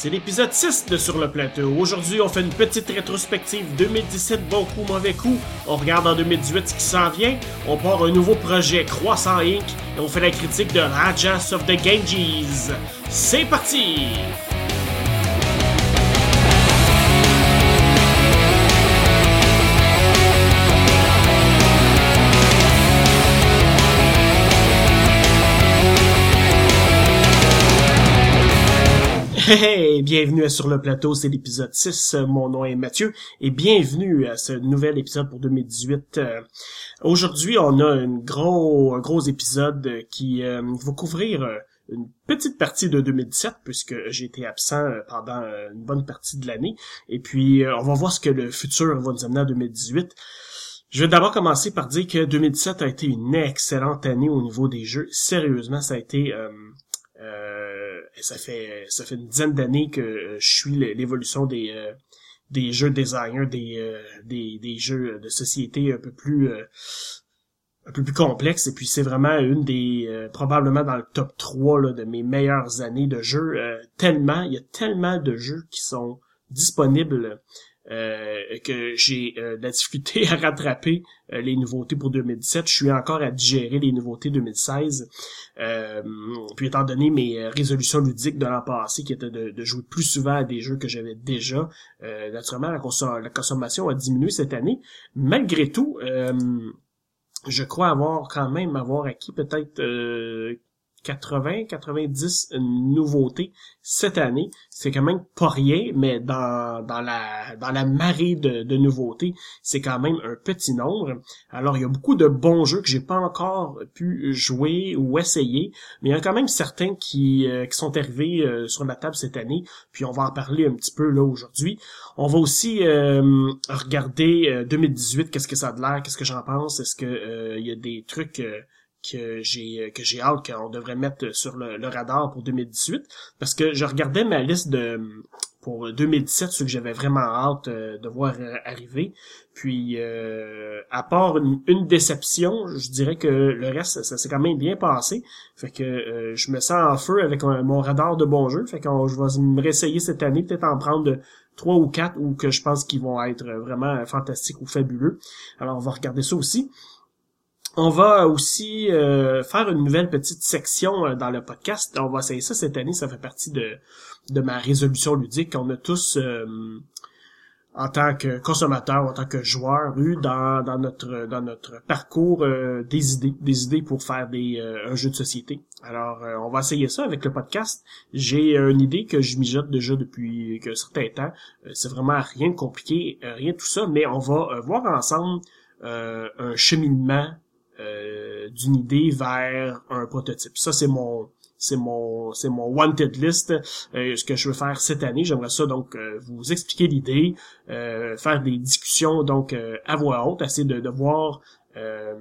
C'est l'épisode 6 de Sur le plateau. Aujourd'hui, on fait une petite rétrospective 2017, bon coup, mauvais coup. On regarde en 2018 ce qui s'en vient. On part un nouveau projet, Croissant Inc. Et on fait la critique de Rajas of the Ganges. C'est parti! Hey, bienvenue Sur le plateau, c'est l'épisode 6. Mon nom est Mathieu et bienvenue à ce nouvel épisode pour 2018. Euh, aujourd'hui, on a un gros, un gros épisode qui euh, va couvrir euh, une petite partie de 2017 puisque j'ai été absent pendant une bonne partie de l'année. Et puis, on va voir ce que le futur va nous amener en 2018. Je vais d'abord commencer par dire que 2017 a été une excellente année au niveau des jeux. Sérieusement, ça a été ça fait ça fait une dizaine d'années que euh, je suis l'évolution des euh, des jeux designers, des, des, des jeux de société un peu plus un peu plus complexes. Et puis c'est vraiment une des probablement dans le top 3 là, de mes meilleures années de jeux tellement il y a tellement de jeux qui sont disponibles euh, que j'ai euh, de la difficulté à rattraper euh, les nouveautés pour 2017. Je suis encore à digérer les nouveautés 2016. puis étant donné mes résolutions ludiques de l'an passé, qui étaient de, jouer plus souvent à des jeux que j'avais déjà, naturellement la, consommation a diminué cette année. Malgré tout, je crois avoir quand même avoir acquis peut-être 80, 90 nouveautés cette année. C'est quand même pas rien, mais dans, dans la dans la marée de, nouveautés, c'est quand même un petit nombre. Alors il y a beaucoup de bons jeux que j'ai pas encore pu jouer ou essayer, mais il y en a quand même certains qui, euh, qui sont arrivés euh, sur la table cette année, puis on va en parler un petit peu là aujourd'hui. On va aussi euh, regarder 2018, qu'est-ce que ça a de l'air, qu'est-ce que j'en pense, est-ce que il y a des trucs que j'ai que j'ai hâte qu'on devrait mettre sur le, radar pour 2018 parce que je regardais ma liste de pour 2017 ce que j'avais vraiment hâte euh, de voir arriver. Puis euh, à part une, déception je dirais que le reste ça, s'est quand même bien passé. Fait que euh, je me sens en feu avec mon radar de bons jeux fait que je vais me réessayer cette année peut-être en prendre trois ou quatre ou que je pense qu'ils vont être vraiment fantastiques ou fabuleux. Alors on va regarder ça aussi on va aussi euh, faire une nouvelle petite section euh, dans le podcast. On va essayer ça cette année. Ça fait partie de, de ma résolution ludique. On a tous, euh, en tant que consommateur, en tant que joueur, eu dans, dans notre dans notre parcours des idées, des idées pour faire des un jeu de société. Alors, on va essayer ça avec le podcast. J'ai une idée que je mijote déjà depuis un certain temps. C'est vraiment rien de compliqué, rien de tout ça, mais on va voir ensemble un cheminement euh, d'une idée vers un prototype. Ça, c'est mon c'est mon c'est mon wanted list euh, ce que je veux faire cette année j'aimerais ça donc euh, vous expliquer l'idée faire des discussions donc à voix haute essayer de, de voir euh,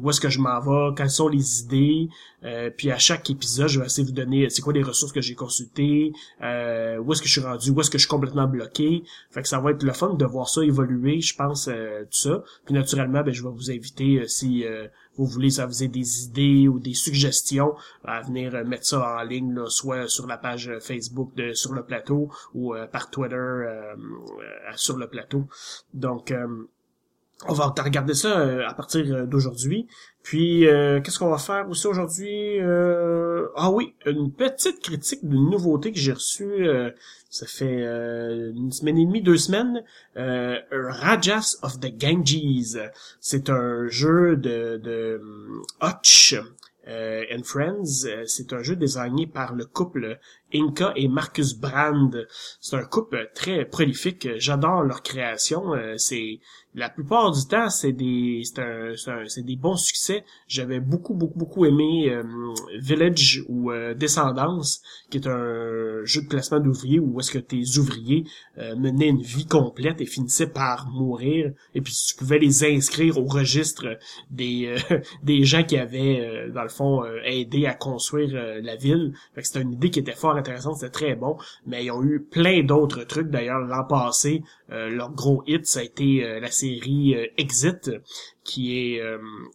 où est-ce que je m'en vais, quelles sont les idées, euh, puis à chaque épisode, je vais essayer de vous donner c'est quoi les ressources que j'ai consultées, euh, où est-ce que je suis rendu, où est-ce que je suis complètement bloqué. Fait que ça va être le fun de voir ça évoluer, je pense, tout ça. Puis naturellement, ben, je vais vous inviter si vous voulez, ça vous des idées ou des suggestions à venir mettre ça en ligne, soit sur la page Facebook de Sur le plateau ou par Twitter sur le plateau. Donc on va regarder ça euh, à partir euh, d'aujourd'hui. Puis, euh, qu'est-ce qu'on va faire aussi aujourd'hui? ah oui, une petite critique d'une nouveauté que j'ai reçue, ça fait une semaine et demie, deux semaines, Rajas of the Ganges. C'est un jeu de, de Hutch and Friends. C'est un jeu désigné par le couple Inca et Marcus Brand. C'est un couple très prolifique. J'adore leur création. C'est la plupart du temps, c'est des c'est des bons succès. J'avais beaucoup beaucoup beaucoup aimé euh, Village ou euh, Descendance, qui est un jeu de classement d'ouvriers où est-ce que tes ouvriers euh, menaient une vie complète et finissaient par mourir et puis tu pouvais les inscrire au registre des des gens qui avaient dans le fond aidé à construire la ville. C'était une idée qui était fort intéressante, c'était très bon, mais ils ont eu plein d'autres trucs d'ailleurs l'an passé, leur gros hit ça a été la série euh, Exit qui est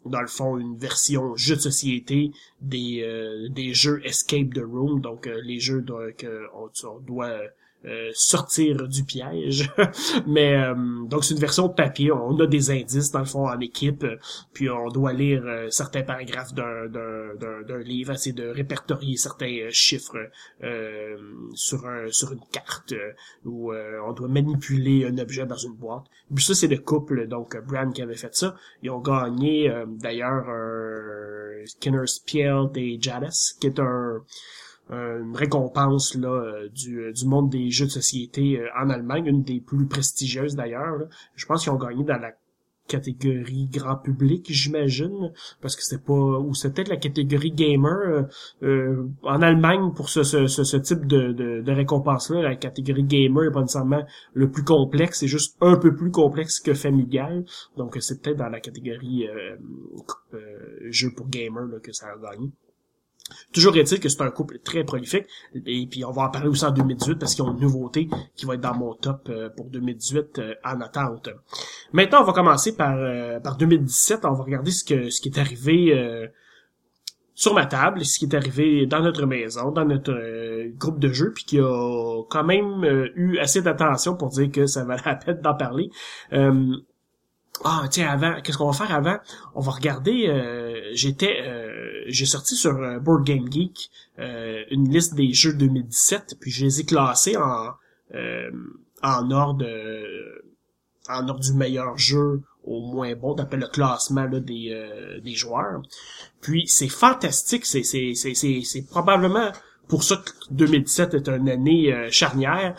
dans le fond une version jeu de société des des jeux Escape the Room, donc les jeux que on, doit euh, sortir du piège. Mais euh, donc c'est une version papier. On a des indices dans le fond en équipe, puis on doit lire euh, certains paragraphes d'un, d'un, livre, essayer de répertorier certains chiffres sur un sur une carte où on doit manipuler un objet dans une boîte. Puis ça c'est le couple donc Brand qui avait fait ça. Ils ont gagné d'ailleurs un Skinner Spiel et Jadis qui est un une récompense là euh, du, euh, du monde des jeux de société euh, en Allemagne, une des plus prestigieuses d'ailleurs. Je pense qu'ils ont gagné dans la catégorie grand public, j'imagine, parce que c'est pas ou peut-être la catégorie gamer en Allemagne pour ce, ce, ce, type de, de, de récompense-là, la catégorie gamer est pas nécessairement le plus complexe, c'est juste un peu plus complexe que familial, donc c'est peut-être dans la catégorie jeu pour gamer là, que ça a gagné. Toujours est-il que c'est un couple très prolifique. Et puis on va en parler aussi en 2018 parce qu'ils ont une nouveauté qui va être dans mon top euh, pour 2018 euh, en attente. Maintenant, on va commencer par, euh, par 2017. On va regarder ce, que, ce qui est arrivé sur ma table, ce qui est arrivé dans notre maison, dans notre groupe de jeux, puis qui a quand même eu assez d'attention pour dire que ça valait la peine d'en parler. Ah, tiens, avant, qu'est-ce qu'on va faire avant? On va regarder, euh, j'étais, euh, j'ai sorti sur euh, Board Game Geek une liste des jeux 2017, puis je les ai classés en, en ordre, en ordre du meilleur jeu au moins bon, d'après le classement là, des, des joueurs. Puis c'est fantastique, c'est, c'est, c'est, c'est probablement pour ça que 2017 est une année euh, charnière.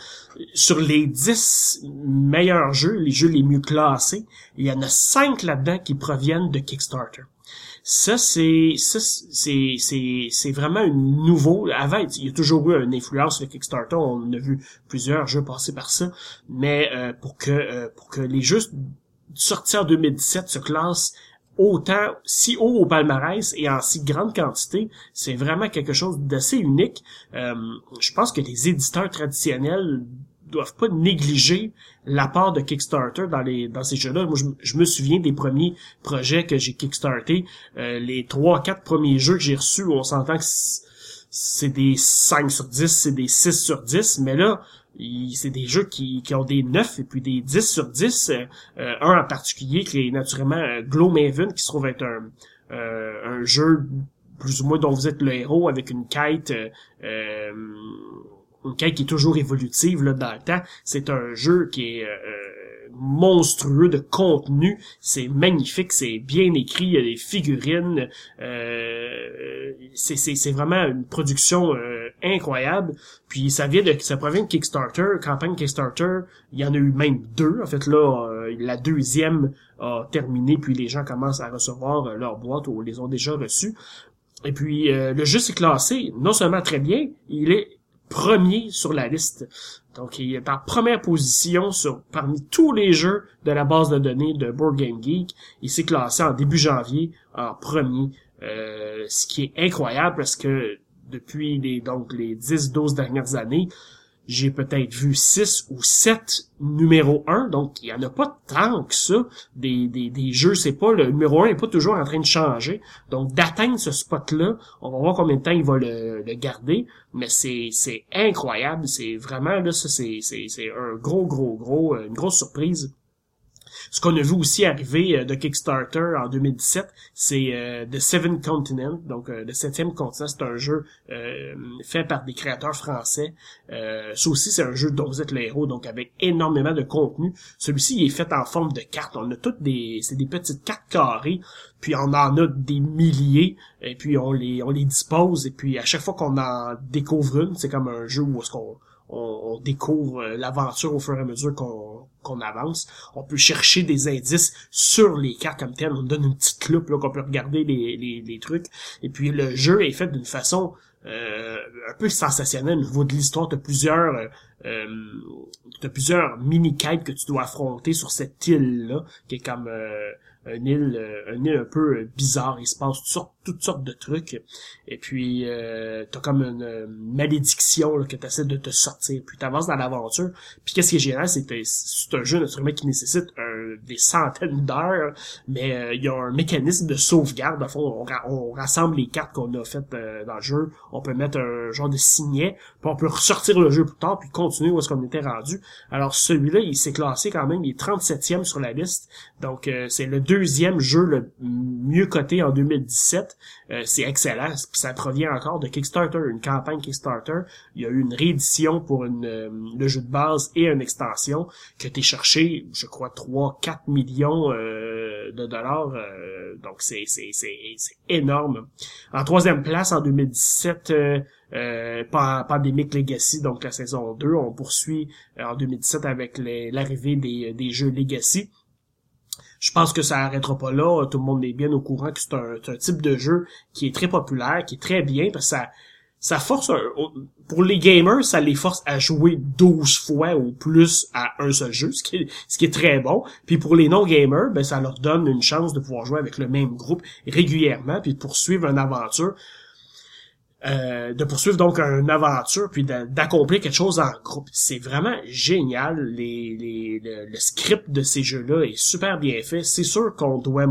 Sur les 10 meilleurs jeux, les jeux les mieux classés, il y en a 5 là-dedans qui proviennent de Kickstarter. Ça, c'est, ça, c'est, c'est, c'est vraiment nouveau. Avant, il y a toujours eu une influence de Kickstarter. On a vu plusieurs jeux passer par ça. Mais euh, pour que, euh, pour que les jeux sortis en 2017 se classent autant si haut au palmarès et en si grande quantité, c'est vraiment quelque chose d'assez unique. Euh, je pense que les éditeurs traditionnels doivent pas négliger l'apport de Kickstarter dans les dans ces jeux-là. Moi, je, me souviens des premiers projets que j'ai kickstarté, euh, les trois, quatre premiers jeux que j'ai reçus, on s'entend que c'est des 5 sur 10, c'est des 6 sur 10, mais là, c'est des jeux qui, qui ont des 9 et puis des 10 sur 10. Euh, euh, un en particulier qui est naturellement euh, Gloomhaven, qui se trouve être un, un jeu plus ou moins dont vous êtes le héros avec une quête une qui est toujours évolutive là, dans le temps. C'est un jeu qui est monstrueux de contenu. C'est magnifique, c'est bien écrit, il y a des figurines. Euh, c'est vraiment une production euh, incroyable. Puis ça vient de ça provient de Kickstarter, campagne Kickstarter. Il y en a eu même deux. En fait là, euh, la deuxième a terminé, puis les gens commencent à recevoir euh, leur boîte ou les ont déjà reçus. Et puis le jeu s'est classé non seulement très bien, il est premier sur la liste. Donc, il est en première position sur parmi tous les jeux de la base de données de Board Game Geek. Il s'est classé en début janvier en premier, euh, ce qui est incroyable parce que depuis les donc les 10-12 dernières années, j'ai peut-être vu 6 ou 7 numéro 1, donc il y en a pas tant que ça. Des, des, des jeux, c'est pas le numéro 1 est pas toujours en train de changer. Donc d'atteindre ce spot-là, on va voir combien de temps il va le, garder, mais c'est, c'est incroyable, c'est vraiment là, ça c'est, c'est, c'est un gros, gros, gros, une grosse surprise. Ce qu'on a vu aussi arriver euh, de Kickstarter en 2017, c'est euh, The Seven Continent, donc euh, le septième continent, c'est un jeu fait par des créateurs français. ça aussi, c'est un jeu dont vous êtes le héros, donc avec énormément de contenu. Celui-ci est fait en forme de carte. On a toutes des, c'est des petites cartes carrées, puis on en a des milliers, et puis on les, on les dispose, et puis à chaque fois qu'on en découvre une, c'est comme un jeu où est-ce qu'on on, découvre euh, l'aventure au fur et à mesure qu'on avance. On peut chercher des indices sur les cartes comme tel. On donne une petite loupe là qu'on peut regarder les, trucs. Et puis le jeu est fait d'une façon euh, un peu sensationnelle au niveau de l'histoire. de plusieurs euh, euh plusieurs mini-quêtes que tu dois affronter sur cette île-là, qui est comme une île, euh, une île un peu euh, bizarre. Il se passe toutes sortes, toutes sortes de trucs. Et puis, euh, t'as comme une, malédiction là, que t'essaies de te sortir. Puis t'avances dans l'aventure. Puis qu'est-ce qui est génial, c'est que c'est un jeu naturellement qui nécessite un, des centaines d'heures, mais il y a un mécanisme de sauvegarde. À fond, on, rassemble les cartes qu'on a faites dans le jeu. On peut mettre un genre de signet, puis on peut ressortir le jeu plus tard, puis continuer où est-ce qu'on était rendu. Alors celui-là, il s'est classé quand même, il est 37e sur la liste. Donc c'est le deuxième jeu le mieux coté en 2017. C'est excellent. Ça provient encore de Kickstarter, une campagne Kickstarter. Il y a eu une réédition pour une, le jeu de base et une extension que t'es cherché, je crois, 3, 4 millions euh, de dollars. Euh, donc c'est, c'est, c'est, c'est énorme. En troisième place, en 2017, euh, euh, Pandemic Legacy, donc la saison 2. On poursuit euh, en 2017 avec l'arrivée des, des jeux Legacy. Je pense que ça arrêtera pas là. Tout le monde est bien au courant que c'est un, type de jeu qui est très populaire, qui est très bien, parce que ça, ça force pour les gamers, ça les force à jouer 12 fois ou plus à un seul jeu, ce qui est, ce qui est très bon. Puis pour les non-gamers, ben ça leur donne une chance de pouvoir jouer avec le même groupe régulièrement, puis de poursuivre une aventure. Euh, de poursuivre donc une aventure puis d'accomplir quelque chose en groupe. C'est vraiment génial. Les, les, le, script de ces jeux-là est super bien fait. C'est sûr qu'on doit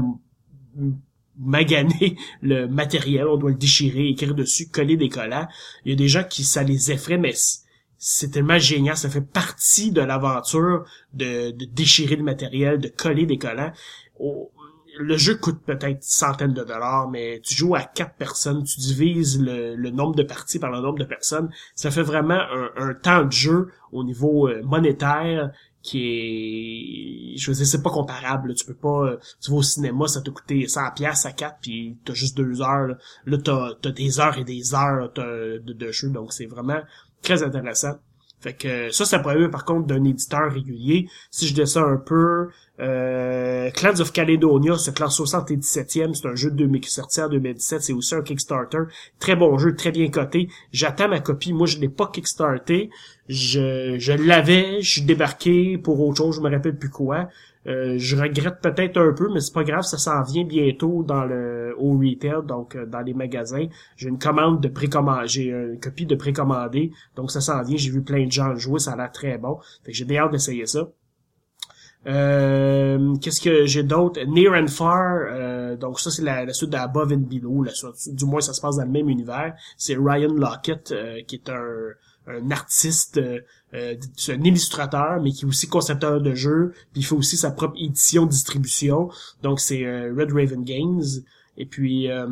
maganer le matériel, on doit le déchirer, écrire dessus, coller des collants. Il y a des gens qui ça les effraie, mais c'est tellement génial, ça fait partie de l'aventure de, déchirer le matériel, de coller des collants. Le jeu coûte peut-être centaines de dollars, mais tu joues à quatre personnes, tu divises le, nombre de parties par le nombre de personnes. Ça fait vraiment un, temps de jeu au niveau euh, monétaire qui est je veux dire c'est pas comparable tu peux pas euh, tu vas au cinéma ça t'a coûté 100 pièces à 4 puis t'as juste deux heures là, là t'as as des heures et des heures de, de jeu donc c'est vraiment très intéressant fait que ça, ça pourrait par contre d'un éditeur régulier. Si je descends un peu, euh, Clans of Caledonia se classe 77e. C'est un jeu de 2000, qui est sorti en 2017. C'est aussi un Kickstarter. Très bon jeu, très bien coté. J'attends ma copie. Moi, je l'ai pas Kickstarté. Je, je l'avais, je suis débarqué pour autre chose, je me rappelle plus quoi. Euh, je regrette peut-être un peu, mais c'est pas grave, ça s'en vient bientôt dans le au retail, donc euh, dans les magasins. J'ai une commande de précommande, j'ai une copie de précommandé, donc ça s'en vient. J'ai vu plein de gens jouer, ça a l'air très bon. Fait que j'ai bien hâte d'essayer ça. Euh, qu'est-ce que j'ai d'autre? Near and Far, donc ça c'est la, suite d'Above and Below, la du moins ça se passe dans le même univers. C'est Ryan Lockett qui est un un artiste, euh, euh un illustrateur, mais qui est aussi concepteur de jeux, puis il fait aussi sa propre édition distribution. Donc c'est euh, Red Raven Games. Et puis euh,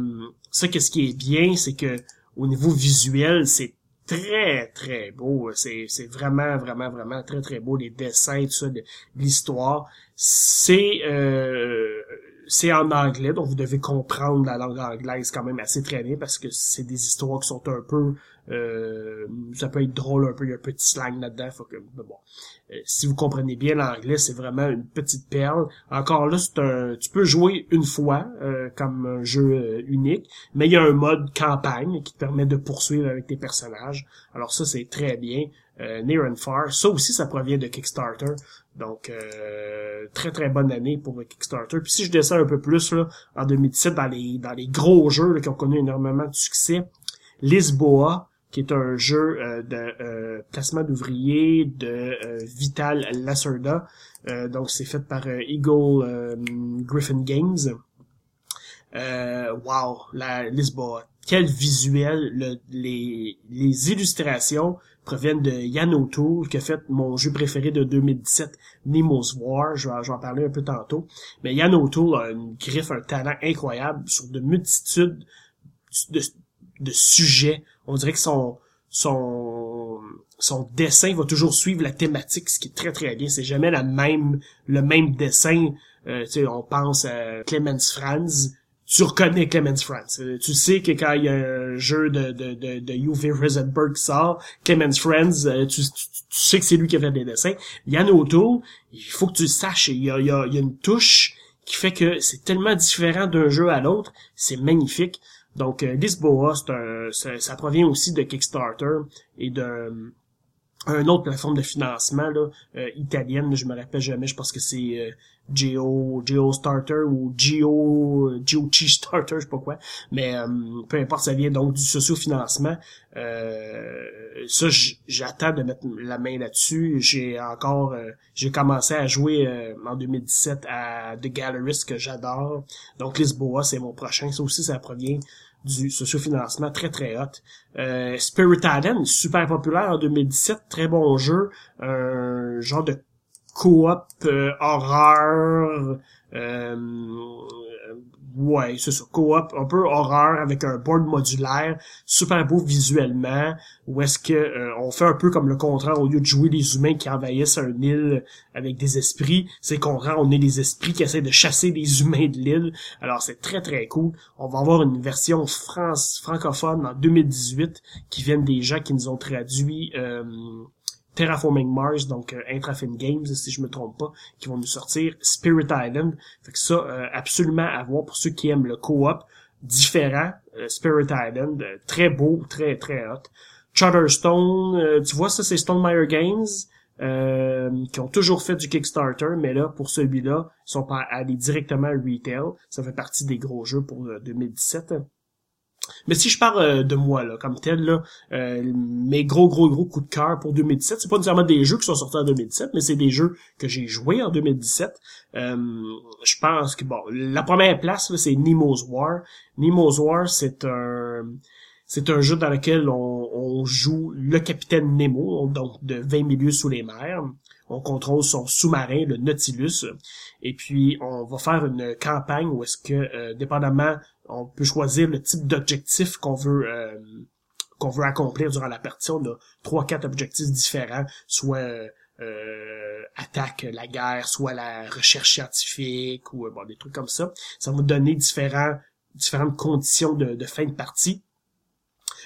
ça, qu'est-ce qui est bien, c'est que au niveau visuel, c'est très très beau. C'est c'est vraiment vraiment vraiment très très beau les dessins tout ça de, l'histoire. C'est c'est en anglais, donc vous devez comprendre la langue anglaise quand même assez très bien parce que c'est des histoires qui sont un peu euh, ça peut être drôle un peu, il y a un petit slang là-dedans. Faut que, bon, euh, si vous comprenez bien l'anglais, c'est vraiment une petite perle. Encore là, c'est un, tu peux jouer une fois euh, comme un jeu unique, mais il y a un mode campagne qui te permet de poursuivre avec tes personnages. Alors ça, c'est très bien. Near and Far, ça aussi, ça provient de Kickstarter. Donc, très très bonne année pour Kickstarter. Puis si je descends un peu plus là, en 2017 dans les dans les gros jeux qui ont connu énormément de succès, Lisboa, qui est un jeu euh, de euh, placement d'ouvriers de euh, Vital Lacerda. donc c'est fait par Eagle Griffin Games. wow, la. Quel visuel, les, les illustrations proviennent de Yann O'Toole, qui a fait mon jeu préféré de 2017, Nemo's War. Je vais, en parler un peu tantôt. Mais Yann O'Toole a une griffe, un talent incroyable sur de multitudes de, de sujets. On dirait que son son son dessin va toujours suivre la thématique, ce qui est très très bien. C'est jamais la même le même dessin. Euh, tu on pense à Clemens Franz. Tu reconnais Clemens Franz. Euh, tu sais que quand il y a un jeu de de de, de Uwe Rosenberg qui sort, Clemens Franz, euh, tu, sais que c'est lui qui a fait des dessins. Yann O'Toole, il faut que tu le saches. Il y a, il y a, il y a une touche qui fait que c'est tellement différent d'un jeu à l'autre. C'est magnifique. Donc, euh, Lisboa, c'est ça, provient aussi de Kickstarter et de un autre plateforme de financement là, euh, italienne, je me rappelle jamais, je pense que c'est euh, Geo Geo Starter ou Geo Geo Cheese Starter, je sais pas quoi, mais euh, peu importe, ça vient donc du socio-financement. Euh, ça, j'attends de mettre la main là-dessus. J'ai encore, j'ai commencé à jouer en 2017 à The Gallerist que j'adore. Donc Lisboa, c'est mon prochain. Ça aussi, ça provient du sociofinancement très très hot. Euh, Spirit Island, super populaire en 2017, très bon jeu, un genre de coop euh, horreur euh, ouais, c'est ça, coop, un peu horreur avec un board modulaire, super beau visuellement, où est-ce que euh, on fait un peu comme le contraire au lieu de jouer des humains qui envahissent un île avec des esprits, c'est qu'on rend on est des esprits qui essaient de chasser des humains de l'île. Alors c'est très très cool. On va avoir une version France francophone en 2018 qui viennent des gens qui nous ont traduit euh, Terraforming Mars, donc euh, Intrafin Games, si je me trompe pas, qui vont nous sortir Spirit Island. Fait que ça, euh, absolument à voir pour ceux qui aiment le co-op différent. Euh, Spirit Island, très beau, très très hot. Charterstone, tu vois ça, c'est Stonemaier Games. qui ont toujours fait du Kickstarter, mais là, pour celui-là, ils sont pas allés directement à retail. Ça fait partie des gros jeux pour 2017. Mais si je parle euh, de moi, là, comme tel, là, euh, mes gros, gros, gros coups de cœur pour 2017, c'est pas nécessairement des jeux qui sont sortis en 2017, mais c'est des jeux que j'ai joués en 2017. Euh, je pense que, bon, la première place, c'est Nemo's War. Nemo's War, c'est un... C'est un jeu dans lequel on, on, joue le capitaine Nemo, donc de 20 milieux sous les mers. On contrôle son sous-marin, le Nautilus. Et puis, on va faire une campagne où est-ce que, dépendamment on peut choisir le type d'objectif qu'on veut euh, qu'on veut accomplir durant la partie. On a trois, quatre objectifs différents, soit euh, attaque la guerre, soit la recherche scientifique ou bon des trucs comme ça. Ça va donner différents différentes conditions de, de fin de partie.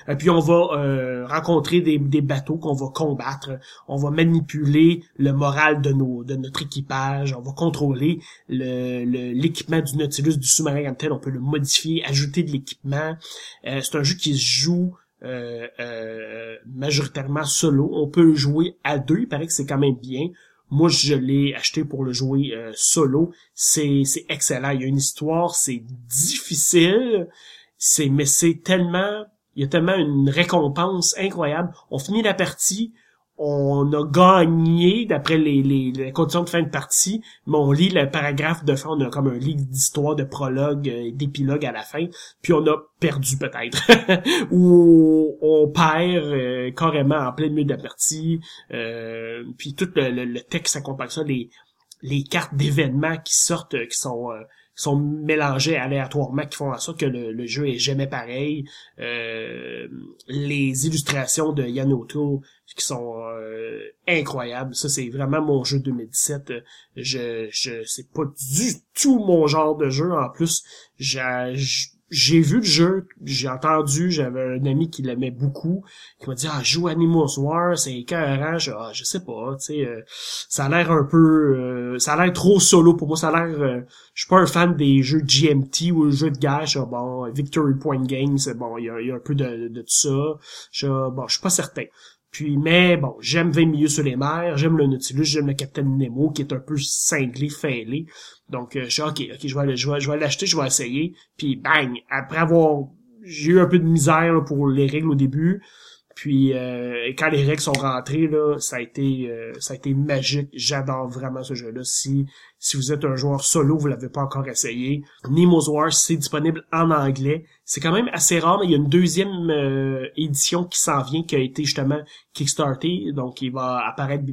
Et puis on va euh, rencontrer des, des bateaux qu'on va combattre. On va manipuler le moral de nos de notre équipage. On va contrôler le, l'équipement du Nautilus, du sous-marin comme tel. On peut le modifier, ajouter de l'équipement. Euh, c'est un jeu qui se joue euh, majoritairement solo. On peut le jouer à deux. Il paraît que c'est quand même bien. Moi, je l'ai acheté pour le jouer solo. C'est, c'est excellent. Il y a une histoire, c'est difficile, c'est mais c'est tellement il y a tellement une récompense incroyable. On finit la partie, on a gagné d'après les, les, conditions de fin de partie, mais on lit le paragraphe de fin, on a comme un livre d'histoire, de prologue, euh, d'épilogue à la fin, puis on a perdu peut-être, ou on perd euh, carrément en plein milieu de la partie, euh, puis tout le, le, texte accompagne ça, les, les cartes d'événements qui sortent, qui sont sont mélangés aléatoirement qui font en sorte que le, jeu est jamais pareil. Euh, les illustrations de Yann O'Toole qui sont euh, incroyables. Ça, c'est vraiment mon jeu 2017. Je, je, c'est pas du tout mon genre de jeu. En plus, j'ai j'ai vu le jeu, j'ai entendu, j'avais un ami qui l'aimait beaucoup, qui m'a dit ah joue Animals War, c'est écœurant, je ah, je sais pas, tu sais euh, ça a l'air un peu euh, ça a l'air trop solo pour moi, ça a l'air euh, je suis pas un fan des jeux GMT ou jeux de guerre, je, bon Victory Point Games, bon il y a, y a, un peu de, de, ça, je bon je suis pas certain. Puis, mais bon, j'aime 20 milieux sur les mers, j'aime le Nautilus, j'aime le Capitaine Nemo qui est un peu cinglé, fêlé. Donc, euh, je suis ok, ok, je vais, je vais, je vais l'acheter, je vais essayer. Puis, bang, après avoir, j'ai eu un peu de misère pour les règles au début. Puis euh, quand les règles sont rentrées là, ça a été euh, ça a été magique. J'adore vraiment ce jeu-là. Si si vous êtes un joueur solo, vous l'avez pas encore essayé, Nemo's Wars c'est disponible en anglais. C'est quand même assez rare, mais il y a une deuxième euh, édition qui s'en vient qui a été justement kickstartée, donc il va apparaître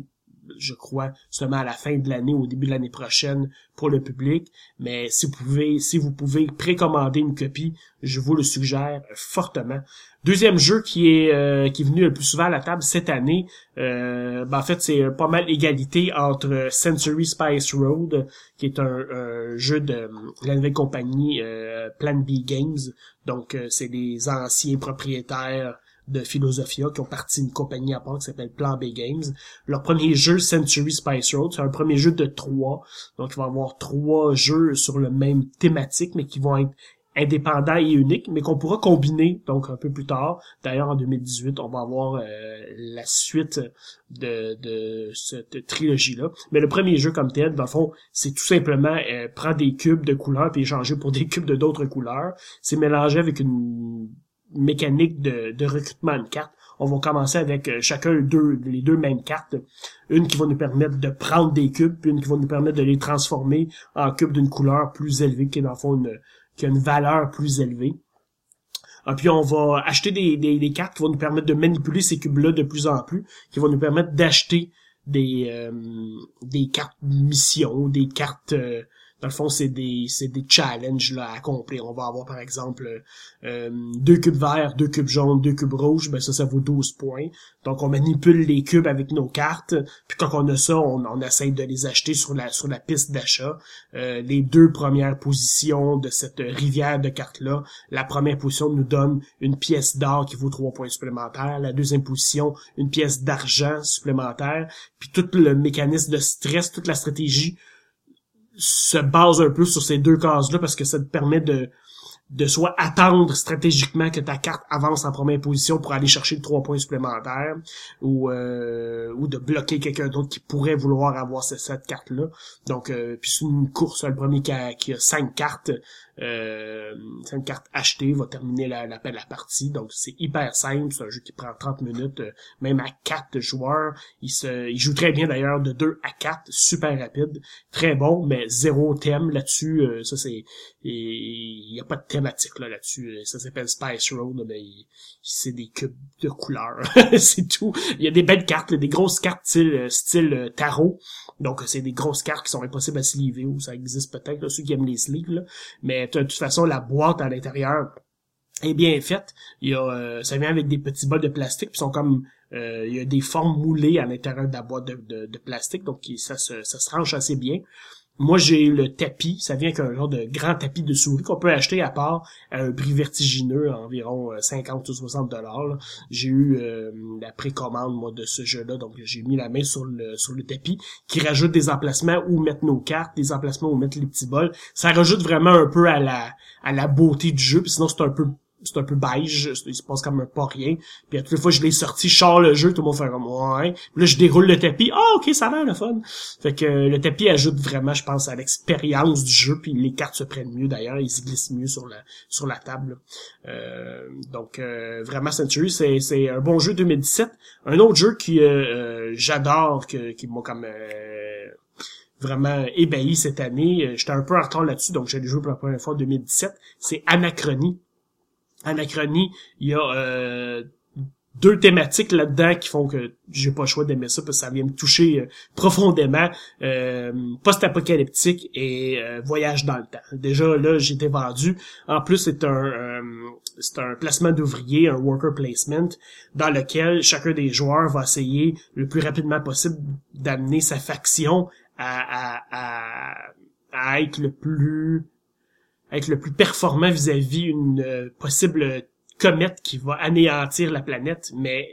je crois, seulement à la fin de l'année ou au début de l'année prochaine pour le public. Mais si vous pouvez, si vous pouvez précommander une copie, je vous le suggère fortement. Deuxième jeu qui est euh, qui est venu le plus souvent à la table cette année, euh, ben en fait c'est pas mal égalité entre Century Spice Road, qui est un, jeu de la nouvelle compagnie euh, Plan B Games. Donc c'est des anciens propriétaires de Philosophia qui ont parti une compagnie à part qui s'appelle Plan B Games. Leur premier jeu, Century Spice Road, c'est un premier jeu de trois. Donc, il va y avoir trois jeux sur le même thématique, mais qui vont être indépendant et unique, mais qu'on pourra combiner donc un peu plus tard. D'ailleurs, en 2018, on va avoir euh, la suite de, de cette trilogie-là. Mais le premier jeu comme tel, dans le fond, c'est tout simplement euh, prendre des cubes de couleurs puis échanger pour des cubes de d'autres couleurs. C'est mélangé avec une mécanique de, recrutement de cartes. On va commencer avec euh, chacun deux, les deux mêmes cartes. Une qui va nous permettre de prendre des cubes, puis une qui va nous permettre de les transformer en cubes d'une couleur plus élevée, qui est dans le fond une, qui a une valeur plus élevée. Ah, puis on va acheter des, des, cartes qui vont nous permettre de manipuler ces cubes-là de plus en plus, qui vont nous permettre d'acheter des, euh, des cartes mission, des cartes euh, dans le fond, c'est des des challenges là à accomplir. On va avoir par exemple euh, deux cubes verts, deux cubes jaunes, deux cubes rouges, ben ça ça vaut 12 points. Donc on manipule les cubes avec nos cartes, puis quand on a ça, on, essaie de les acheter sur la sur la piste d'achat. Euh, les deux premières positions de cette rivière de cartes là, la première position nous donne une pièce d'or qui vaut 3 points supplémentaires, la deuxième position une pièce d'argent supplémentaire, puis tout le mécanisme de stress, toute la stratégie se base un peu sur ces deux cases-là parce que ça te permet de de soit attendre stratégiquement que ta carte avance en première position pour aller chercher trois points supplémentaires ou euh, ou de bloquer quelqu'un d'autre qui pourrait vouloir avoir cette, carte là donc euh, puis c'est une course le premier qui qui a cinq cartes euh, cinq cartes achetées va terminer la, la, la partie donc c'est hyper simple c'est un jeu qui prend 30 minutes euh, même à quatre joueurs il se il joue très bien d'ailleurs de 2 à 4 super rapide très bon mais zéro thème là-dessus ça c'est il y a pas de thème là là-dessus. Ça s'appelle Spice Road, mais c'est des cubes de couleurs. c'est tout. Il y a des belles cartes, des grosses cartes style, euh, style euh, tarot. Donc c'est des grosses cartes qui sont impossibles à sliver ou ça existe peut-être, ceux qui aiment les sleeves. Mais de toute façon, la boîte à l'intérieur est bien faite. Il y a, euh, ça vient avec des petits bols de plastique, qui sont comme il y a des formes moulées à l'intérieur de la boîte de, de, plastique, donc ça se, ça se range assez bien. Moi, j'ai le tapis. Ça vient qu'un genre de grand tapis de souris qu'on peut acheter à part à un prix vertigineux, environ 50 euh, ou 60 dollars. J'ai eu euh, la précommande, moi, de ce jeu-là. Donc, j'ai mis la main sur le sur le tapis qui rajoute des emplacements où mettre nos cartes, des emplacements où mettre les petits bols. Ça rajoute vraiment un peu à la à la beauté du jeu. Puis sinon, c'est un peu c'est un peu beige, il se passe comme pas rien. Puis à toutes les fois je l'ai sorti, je sors le jeu, tout le monde fait comme ouais. Là je déroule le tapis, ah ok ça va le fun. Fait que le tapis ajoute vraiment, je pense, à l'expérience du jeu, puis les cartes se prennent mieux d'ailleurs, ils se glissent mieux sur la sur la table. Euh, donc euh, vraiment Century, c'est c'est un bon jeu 2017. Un autre jeu qui euh, euh j'adore, que, qui m'a comme vraiment ébahi cette année. J'étais un peu en retard là-dessus, donc j'ai joué pour la première fois en 2017. C'est Anachronie Anachronie, il y a euh, deux thématiques là-dedans qui font que j'ai pas le choix d'aimer ça parce que ça vient me toucher euh, profondément. Euh, Post-apocalyptique et euh, voyage dans le temps. Déjà là, j'étais vendu. En plus, c'est un c'est un placement d'ouvrier, un worker placement, dans lequel chacun des joueurs va essayer le plus rapidement possible d'amener sa faction à, à, à, à être le plus être le plus performant vis-à-vis une euh, possible comète qui va anéantir la planète, mais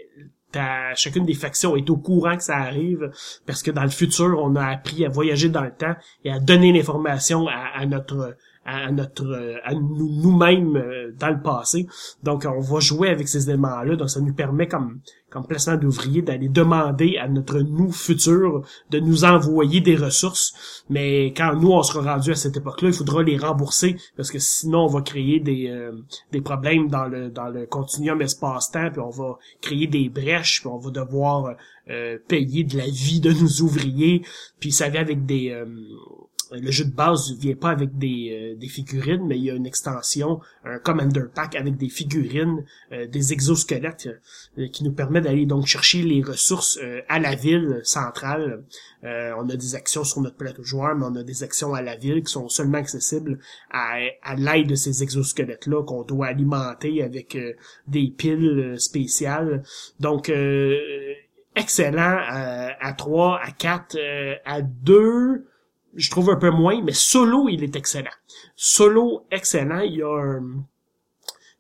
chacune des factions est au courant que ça arrive parce que dans le futur, on a appris à voyager dans le temps et à donner l'information à, notre à notre à nous-mêmes euh, dans le passé. Donc on va jouer avec ces éléments-là. Donc ça nous permet comme comme placement d'ouvriers d'aller demander à notre nous futur de nous envoyer des ressources. Mais quand nous on sera rendu à cette époque-là, il faudra les rembourser parce que sinon on va créer des euh, des problèmes dans le dans le continuum espace-temps puis on va créer des brèches puis on va devoir euh, payer de la vie de nos ouvriers puis ça vient avec des le jeu de base vient pas avec des, euh, des figurines, mais il y a une extension, un Commander Pack avec des figurines, euh, des exosquelettes euh, qui nous permet d'aller donc chercher les ressources à la ville centrale. on a des actions sur notre plateau joueur, mais on a des actions à la ville qui sont seulement accessibles à, à l'aide de ces exosquelettes-là qu'on doit alimenter avec des piles spéciales. Donc excellent à 3, à 4, à 2 je trouve un peu moins, mais solo, il est excellent. Solo, excellent. Il y a un,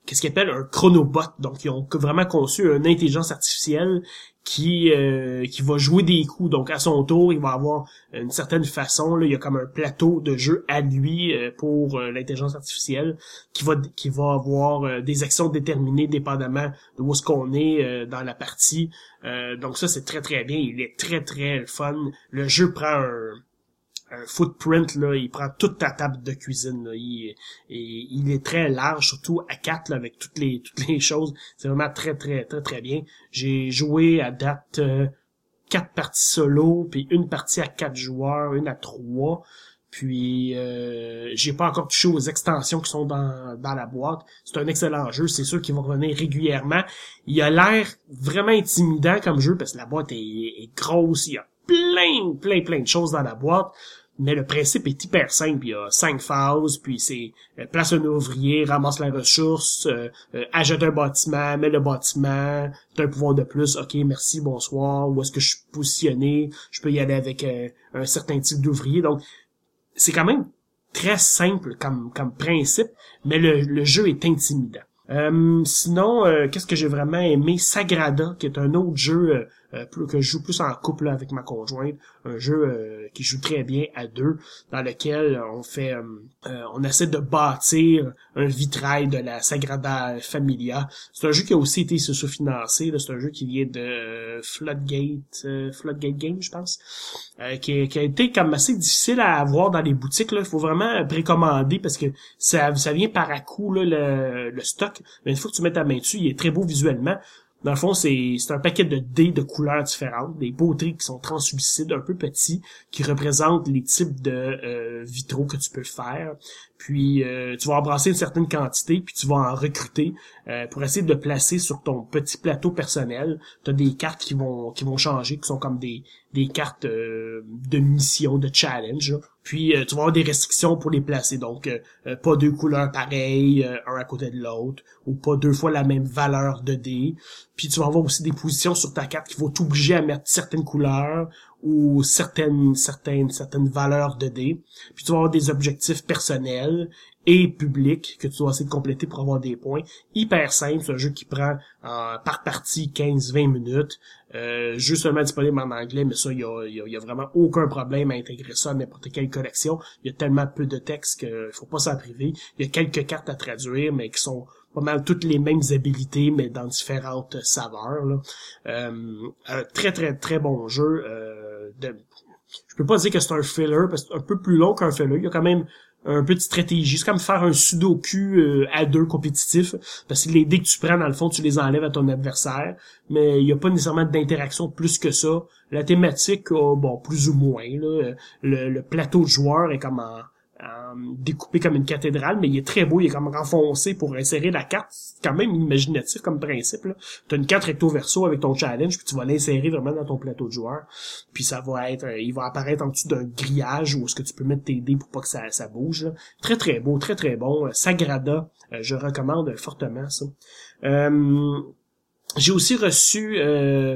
qu'est-ce qu'il appelle un chronobot. Donc, ils ont vraiment conçu une intelligence artificielle qui euh, qui va jouer des coups. Donc à son tour, il va avoir une certaine façon. Là, il y a comme un plateau de jeu à lui euh, pour euh, l'intelligence artificielle qui va qui va avoir des actions déterminées dépendamment de où est-ce qu'on est dans la partie. donc ça c'est très très bien. Il est très très fun. Le jeu prend un un footprint là, il prend toute ta table de cuisine là. Il, il est très large, surtout à 4 là, avec toutes les toutes les choses. C'est vraiment très très très très bien. J'ai joué à date euh, quatre parties solo, puis une partie à quatre joueurs, une à trois. Puis euh, j'ai pas encore touché aux extensions qui sont dans, dans la boîte. C'est un excellent jeu, c'est sûr qu'ils vont revenir régulièrement. Il a l'air vraiment intimidant comme jeu parce que la boîte est, est grosse, il y a plein, plein, plein de choses dans la boîte. Mais le principe est hyper simple. Il y a cinq phases, puis c'est euh, place un ouvrier, ramasse la ressource, euh, euh, achète un bâtiment, mets le bâtiment, t'as un pouvoir de plus, ok, merci, bonsoir, où est-ce que je suis positionné, je peux y aller avec un certain type d'ouvrier. Donc, c'est quand même très simple comme, comme principe, mais le, le jeu est intimidant. sinon, qu'est-ce que j'ai vraiment aimé? Sagrada, qui est un autre jeu euh, que je joue plus en couple avec ma conjointe, un jeu euh, qui joue très bien à deux, dans lequel on fait, euh, on essaie de bâtir un vitrail de la Sagrada Familia. C'est un jeu qui a aussi été sous-financé, c'est un jeu qui vient de Floodgate, Floodgate Games, je pense, qui, qui, a été comme assez difficile à avoir dans les boutiques. Il faut vraiment précommander parce que ça, ça vient par à coup là, le, le stock. Mais une fois que tu mets ta main dessus, il est très beau visuellement. Dans le fond, c'est un paquet de dés de couleurs différentes, des beaux qui sont translucides, un peu petits, qui représentent les types de euh, vitraux que tu peux faire. Puis euh, tu vas embrasser une certaine quantité, puis tu vas en recruter euh, pour essayer de placer sur ton petit plateau personnel. Tu as des cartes qui vont qui vont changer, qui sont comme des, des cartes de mission, de challenge. Puis tu vas avoir des restrictions pour les placer. Donc pas deux couleurs pareilles, un à côté de l'autre, ou pas deux fois la même valeur de dés. Puis tu vas avoir aussi des positions sur ta carte qui vont t'obliger à mettre certaines couleurs ou certaines certaines certaines valeurs de dés. Puis tu vas avoir des objectifs personnels et publics que tu dois essayer de compléter pour avoir des points. Hyper simple, c'est un jeu qui prend euh, par partie 15-20 minutes. Euh, jeu seulement disponible en anglais, mais ça, il y a, y a, vraiment aucun problème à intégrer ça à n'importe quelle collection. Il y a tellement peu de texte qu'il faut pas s'en priver. Il y a quelques cartes à traduire, mais qui sont pas mal toutes les mêmes habilités, mais dans différentes saveurs. Là. Euh, un très très très bon jeu. Euh, de... Je peux pas dire que c'est un filler, parce que c'est un peu plus long qu'un filler. Il y a quand même un peu de stratégie. C'est comme faire un sudoku euh, à deux compétitif, parce que les dés que tu prends, dans le fond, tu les enlèves à ton adversaire, mais il n'y a pas nécessairement d'interaction plus que ça. La thématique, bon, plus ou moins. Là, le, le plateau de joueurs est comme en euh, découpé comme une cathédrale, mais il est très beau, il est comme renfoncé pour insérer la carte. C'est quand même imaginatif comme principe. Tu as une carte recto verso avec ton challenge, puis tu vas l'insérer vraiment dans ton plateau de joueurs. Puis ça va être, euh, il va apparaître en dessous d'un grillage où est-ce que tu peux mettre tes dés pour pas que ça, ça bouge. Très très beau, très très bon. Euh, Sagrada, je recommande fortement ça. j'ai aussi reçu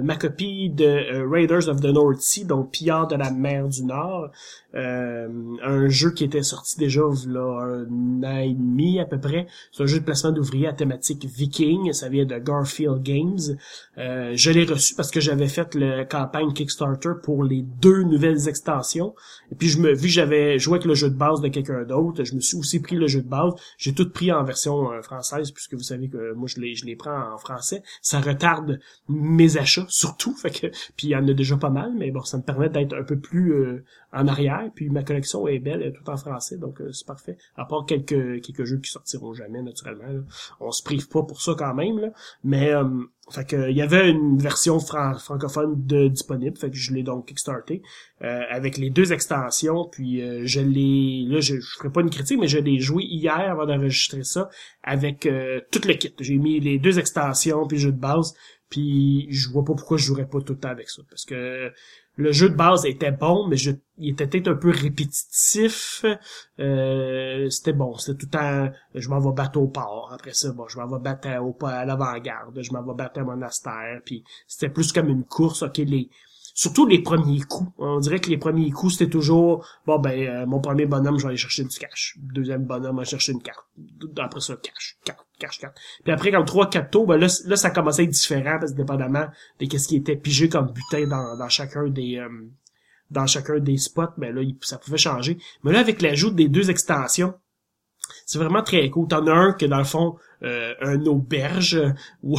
ma copie de Raiders of the North Sea, donc Pillard de la mer du Nord. Euh, un jeu qui était sorti déjà là un an et demi à peu près. C'est un jeu de placement d'ouvriers à thématique viking. Ça vient de Garfield Games. Euh, je l'ai reçu parce que j'avais fait la campagne Kickstarter pour les deux nouvelles extensions. Et puis je me vu que j'avais joué avec le jeu de base de quelqu'un d'autre, je me suis aussi pris le jeu de base. J'ai tout pris en version euh, française puisque vous savez que moi je les je les prends en français. Ça retarde mes achats surtout. Fait que puis il y en a déjà pas mal, mais bon ça me permet d'être un peu plus en arrière. Puis ma collection est belle, elle est tout en français, donc euh, c'est parfait. À part quelques quelques jeux qui sortiront jamais, naturellement. On se prive pas pour ça quand même. Là. Mais euh, fait que il y avait une version francophone disponible, fait que je l'ai donc kickstarté euh, avec les deux extensions. Puis je l'ai, là je, je ferai pas une critique, mais je l'ai joué hier avant d'enregistrer ça avec tout le kit. J'ai mis les deux extensions puis le jeu de base. Puis je vois pas pourquoi je jouerais pas tout le temps avec ça, parce que le jeu de base était bon, mais je, il était peut-être un peu répétitif. Euh, c'était bon, c'était tout temps, je m'en vais battre au port. Après ça, bon, je m'en vais battre à, à l'avant-garde, je m'en vais battre à monastère. Puis c'était plus comme une course. Ok, les surtout les premiers coups. On dirait que les premiers coups, c'était toujours bon ben euh, mon premier bonhomme, je vais aller chercher du cash. Deuxième bonhomme, je vais chercher une carte. Après ça, cash, carte, cash, carte. Puis après, comme trois, quatre tours, ben là, là, ça commençait à être différent parce que dépendamment de qu'est-ce qui était pigé comme butin dans, dans chacun des. Euh, dans chacun des spots, ben là, ça pouvait changer. Mais là, avec l'ajout des deux extensions, c'est vraiment très cool. T'en as un que dans le fond, euh, un auberge ou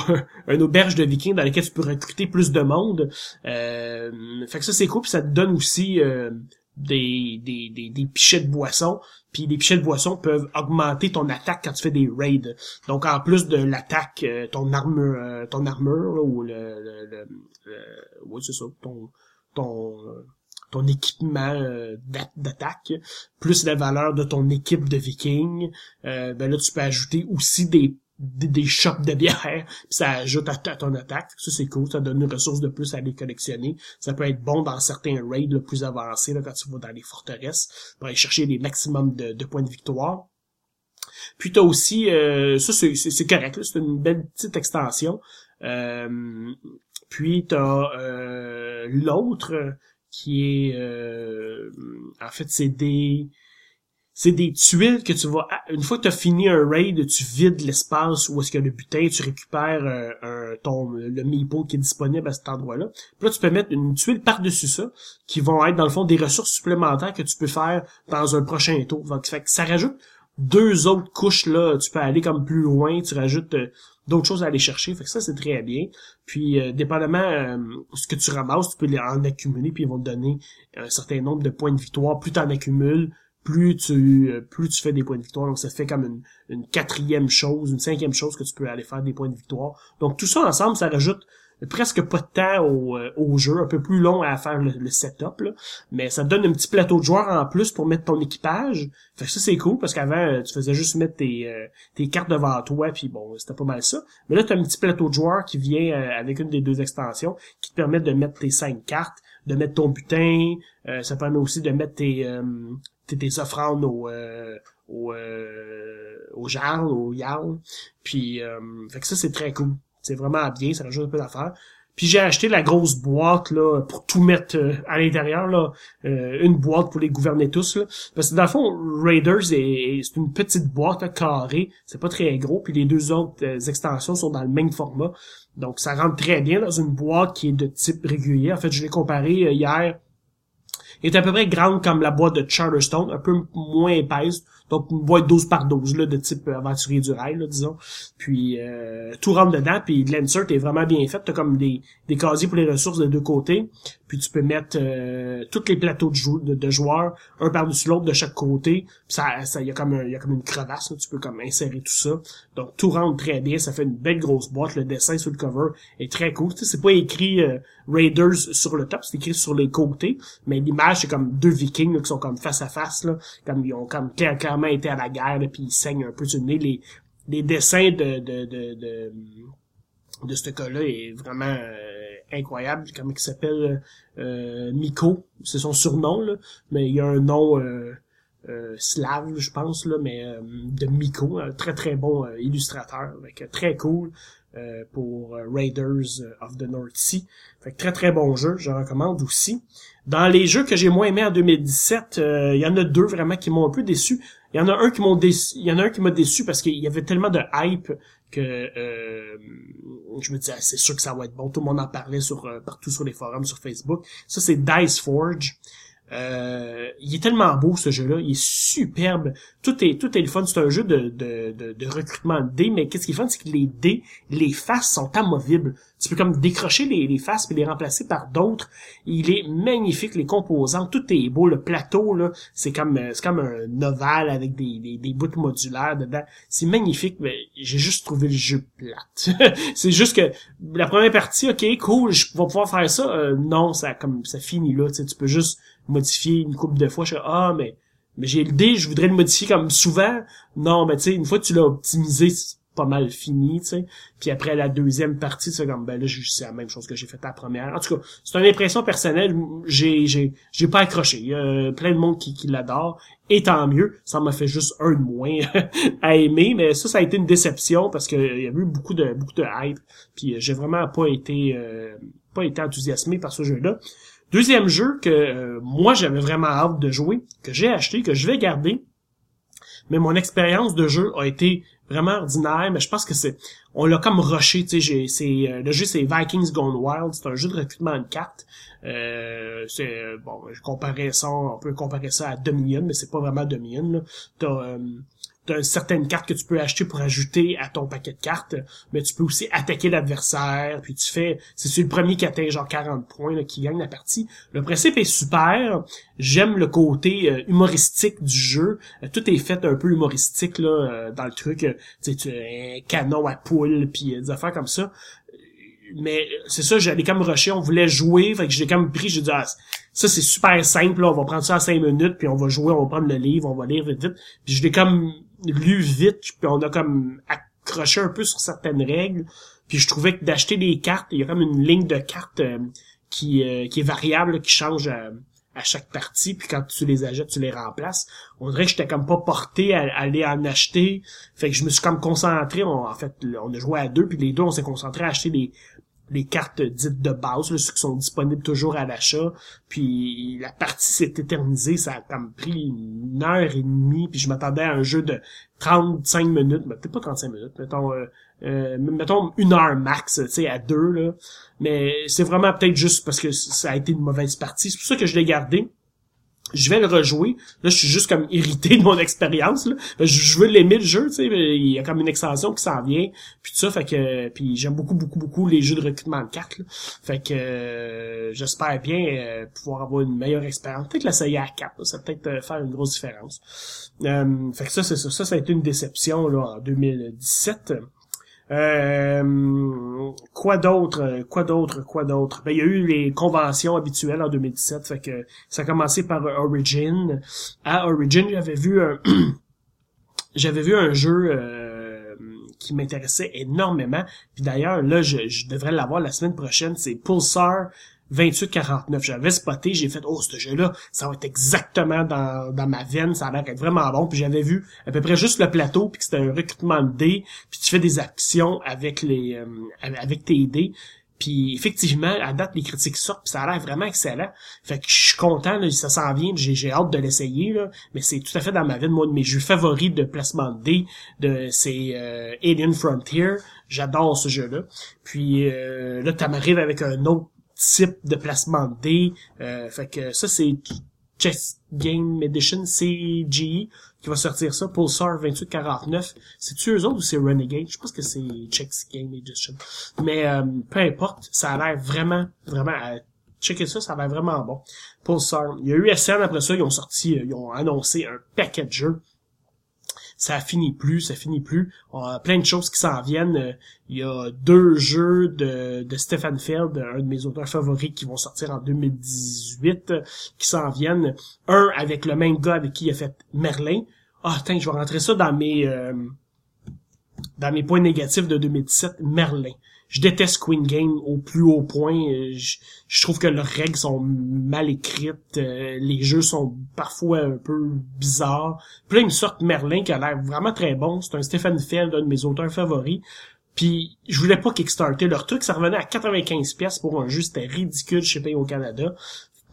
un, auberge de vikings dans lequel tu peux recruter plus de monde. Euh, fait que ça c'est cool, puis ça te donne aussi euh, des, des, des, des pichets de boissons. Puis les pichets de boissons peuvent augmenter ton attaque quand tu fais des raids. Donc en plus de l'attaque, euh, ton armure, ton armure ou le, le, le, ouais c'est ça, ton ton équipement euh, d'attaque, plus la valeur de ton équipe de vikings, euh, ben là tu peux ajouter aussi des des, des de bière, puis ça ajoute à, ton attaque. Ça, c'est cool, ça donne une ressource de plus à les collectionner. Ça peut être bon dans certains raids le plus avancés, là, quand tu vas dans les forteresses, pour aller chercher les maximums de, points de victoire. Puis t'as aussi, euh, ça c'est correct, c'est une belle petite extension. Euh, puis t'as euh, l'autre qui est euh, en fait c'est des c'est des tuiles que tu vas une fois que tu as fini un raid tu vides l'espace où est-ce que le butin tu récupères euh, un, ton le meeple qui est disponible à cet endroit-là. Puis là tu peux mettre une tuile par-dessus ça qui vont être dans le fond des ressources supplémentaires que tu peux faire dans un prochain tour. Ça rajoute deux autres couches là. Tu peux aller comme plus loin tu rajoutes euh, d'autres choses à aller chercher. Fait que ça, c'est très bien. Puis, euh, dépendamment euh, ce que tu ramasses, tu peux les en accumuler, puis ils vont te donner un certain nombre de points de victoire. Plus tu en accumules, plus tu euh, plus tu fais des points de victoire. Donc, ça fait comme une, une quatrième chose, une cinquième chose que tu peux aller faire des points de victoire. Donc, tout ça ensemble, ça rajoute presque pas de temps au, euh, au jeu, un peu plus long à faire le, setup, là. mais ça donne un petit plateau de joueurs en plus pour mettre ton équipage. Fait que ça c'est cool parce qu'avant euh, tu faisais juste mettre tes, euh, tes cartes devant toi puis bon c'était pas mal ça. Mais là tu un petit plateau de joueurs qui vient avec une des deux extensions qui te permet de mettre tes cinq cartes, de mettre ton butin, ça permet aussi de mettre tes tes, offrandes au au au jarl, au. Puis fait que ça c'est très cool. C'est vraiment bien, ça rajoute un peu d'affaires. Puis j'ai acheté la grosse boîte là pour tout mettre euh, à l'intérieur là, euh, une boîte pour les gouverner tous là. Parce que dans le fond, Raiders c'est une petite boîte carrée, c'est pas très gros. Puis les deux autres euh, extensions sont dans le même format, donc ça rentre très bien dans une boîte qui est de type régulier. En fait, je l'ai comparé hier. Il est à peu près grande comme la boîte de Charterstone, un peu moins épaisse, donc une boîte 12 par 12 là, de type euh, aventurier du rail, là, disons. Puis euh, tout rentre dedans, puis l'insert est vraiment bien fait. T'as comme des, des casiers pour les ressources de deux côtés. Puis tu peux mettre euh, tous les plateaux de, joueurs, un par-dessus l'autre de chaque côté. Puis ça, ça y a comme y a comme une crevasse, tu peux comme insérer tout ça. Donc tout rentre très bien, ça fait une belle grosse boîte. Le dessin sur le cover est très cool. c'est pas écrit Raiders sur le top, c'est écrit sur les côtés, mais l'image c'est comme deux Vikings qui sont comme face à face là, comme ils ont comme clairement été à la guerre, puis ils saignent un peu le nez. Les, les dessins de de de de, ce cas-là est vraiment euh, incroyable. Comment il s'appelle euh, Miko, c'est son surnom là, mais il y a un nom euh, euh slave, je pense là, mais de Miko, un très très bon illustrateur, avec très cool. pour Raiders of the North Sea. Fait que très très bon jeu, je recommande aussi. Dans les jeux que j'ai moins aimé en 2017, il y en a deux vraiment qui m'ont un peu déçu. Il y en a un qui m'ont déçu, il y en a un qui m'a déçu parce qu'il y avait tellement de hype que euh, je me disais c'est sûr que ça va être bon. Tout le monde en parlait sur euh, partout sur les forums, sur Facebook. Ça c'est Dice Forge. Euh, il est tellement beau ce jeu-là, il est superbe. Tout est tout est le fun. C'est un jeu de, de, de, de recrutement de dés, mais qu'est-ce qui est fun, c'est que les dés, les faces sont amovibles. Tu peux comme décrocher les, les faces et les remplacer par d'autres. Il est magnifique, les composants, tout est beau. Le plateau, là, c'est comme c'est comme un ovale avec des, des, des bouts modulaires dedans. C'est magnifique, mais j'ai juste trouvé le jeu plate. c'est juste que la première partie, ok, cool, je vais pouvoir faire ça. Euh, non, ça comme ça finit là. Tu peux juste modifier une couple de fois. Je suis ah mais mais j'ai le dé, je voudrais le modifier comme souvent. Non, mais tu sais, une fois que tu l'as optimisé, c'est pas mal fini, tu sais. Puis après la deuxième partie, c'est comme ben là, c'est la même chose que j'ai fait la première. En tout cas, c'est une impression personnelle. J'ai j'ai j'ai pas accroché. Il y a plein de monde qui, qui l'adore. Et tant mieux. Ça m'a fait juste un de moins à aimer, mais ça, ça a été une déception parce qu'il y a eu beaucoup de beaucoup de hype. Puis j'ai vraiment pas été euh, pas été enthousiasmé par ce jeu-là. Deuxième jeu que euh, moi j'avais vraiment hâte de jouer, que j'ai acheté, que je vais garder, mais mon expérience de jeu a été vraiment ordinaire, mais je pense que c'est on l'a comme rushé, tu sais, c'est euh, le jeu c'est Vikings Gone Wild, c'est un jeu de recrutement de cartes. Euh, c'est bon, je comparais ça, on peut comparer ça à Dominion, mais c'est pas vraiment Dominion. T'as euh, t'as certaines cartes que tu peux acheter pour ajouter à ton paquet de cartes, mais tu peux aussi attaquer l'adversaire, puis tu fais, c'est le premier qui atteint genre 40 points là, qui gagne la partie. Le principe est super, j'aime le côté euh, humoristique du jeu, euh, tout est fait un peu humoristique là euh, dans le truc, tu sais, un canon à poule, puis des affaires comme ça. Mais c'est ça, j'allais comme rusher, on voulait jouer, fait que j'ai comme pris, j'ai dit ah, ça c'est super simple, là, on va prendre ça en 5 minutes, puis on va jouer, on va prendre le livre, on va lire vite vite. Puis je l'ai comme lu vite, puis on a comme accroché un peu sur certaines règles. Puis je trouvais que d'acheter des cartes, il y a comme une ligne de cartes euh, qui, euh, qui est variable, qui change à, chaque partie, puis quand tu les achètes, tu les remplaces. On dirait que j'étais comme pas porté à, aller en acheter. Fait que je me suis comme concentré, en fait, on a joué à deux, puis les deux, on s'est concentré à acheter des, les cartes dites de base, là, ceux qui sont disponibles toujours à l'achat. Puis la partie s'est éternisée, ça a comme pris une heure et demie, puis je m'attendais à un jeu de 35 minutes, mais peut-être pas 35 minutes, mettons euh, euh, mettons une heure max, tu sais, à deux, là. Mais c'est vraiment peut-être juste parce que ça a été une mauvaise partie. C'est pour ça que je l'ai gardé je vais le rejouer. Là, je suis juste comme irrité de mon expérience. Je veux l'aimer le jeu, tu sais. Il y a comme une extension qui s'en vient. Puis tout ça, fait que. Puis j'aime beaucoup, beaucoup, beaucoup les jeux de recrutement de cartes. Fait que euh, j'espère bien euh, pouvoir avoir une meilleure expérience. Peut-être l'essayer à 4, ça peut-être euh, faire une grosse différence. fait que ça, c'est ça. Ça, ça a été une déception là, en 2017. Euh, quoi d'autre, quoi d'autre, quoi d'autre? Ben, il y a eu les conventions habituelles en 2017, fait que ça a commencé par Origin. À Origin, j'avais vu un, j'avais vu un jeu euh, qui m'intéressait énormément. Puis d'ailleurs, là, je, je devrais l'avoir la semaine prochaine. C'est Pulsar 28-49. J'avais spoté, j'ai fait, oh, ce jeu-là, ça va être exactement dans, dans ma veine, ça a l'air être vraiment bon. Puis j'avais vu à peu près juste le plateau, puis que c'était un recrutement de dés, puis tu fais des actions avec les euh, avec tes dés. Puis effectivement, à date, les critiques sortent, puis ça a l'air vraiment excellent. Fait que je suis content, là, ça s'en vient, j'ai hâte de l'essayer, là. Mais c'est tout à fait dans ma veine, moi, de mes jeux favoris de placement de dés, de c'est euh, Alien Frontier. J'adore ce jeu-là. Puis euh, là, tu m'arrives avec un autre type de placement de dés. Euh, fait que ça, c'est Chess Game Edition CGE qui va sortir ça, Pulsar 2849. C'est-tu eux autres ou c'est Renegade? Je pense que c'est Chess Game Edition. Mais euh, peu importe, ça a l'air vraiment, vraiment... À checker ça, ça a l'air vraiment bon. Pulsar. Il y a eu SN après ça, ils ont sorti, euh, ils ont annoncé un paquet de jeux ça finit plus, ça finit plus. On a plein de choses qui s'en viennent. Euh, il y a deux jeux de, de Stefan Feld, un de mes auteurs favoris, qui vont sortir en 2018, qui s'en viennent. Un avec le même gars avec qui il a fait Merlin. Ah, tiens, je vais rentrer ça dans mes euh, dans mes points négatifs de 2017. Merlin je déteste Queen Game au plus haut point. Euh, je, trouve que leurs règles sont mal écrites. Euh, les jeux sont parfois un peu bizarres. Puis là, ils me Merlin qui a l'air vraiment très bon. C'est un Stephen Feld, un de mes auteurs favoris. Puis je voulais pas Kickstarter. Leur truc, ça revenait à 95 pièces pour un jeu. C'était ridicule chez Pay au Canada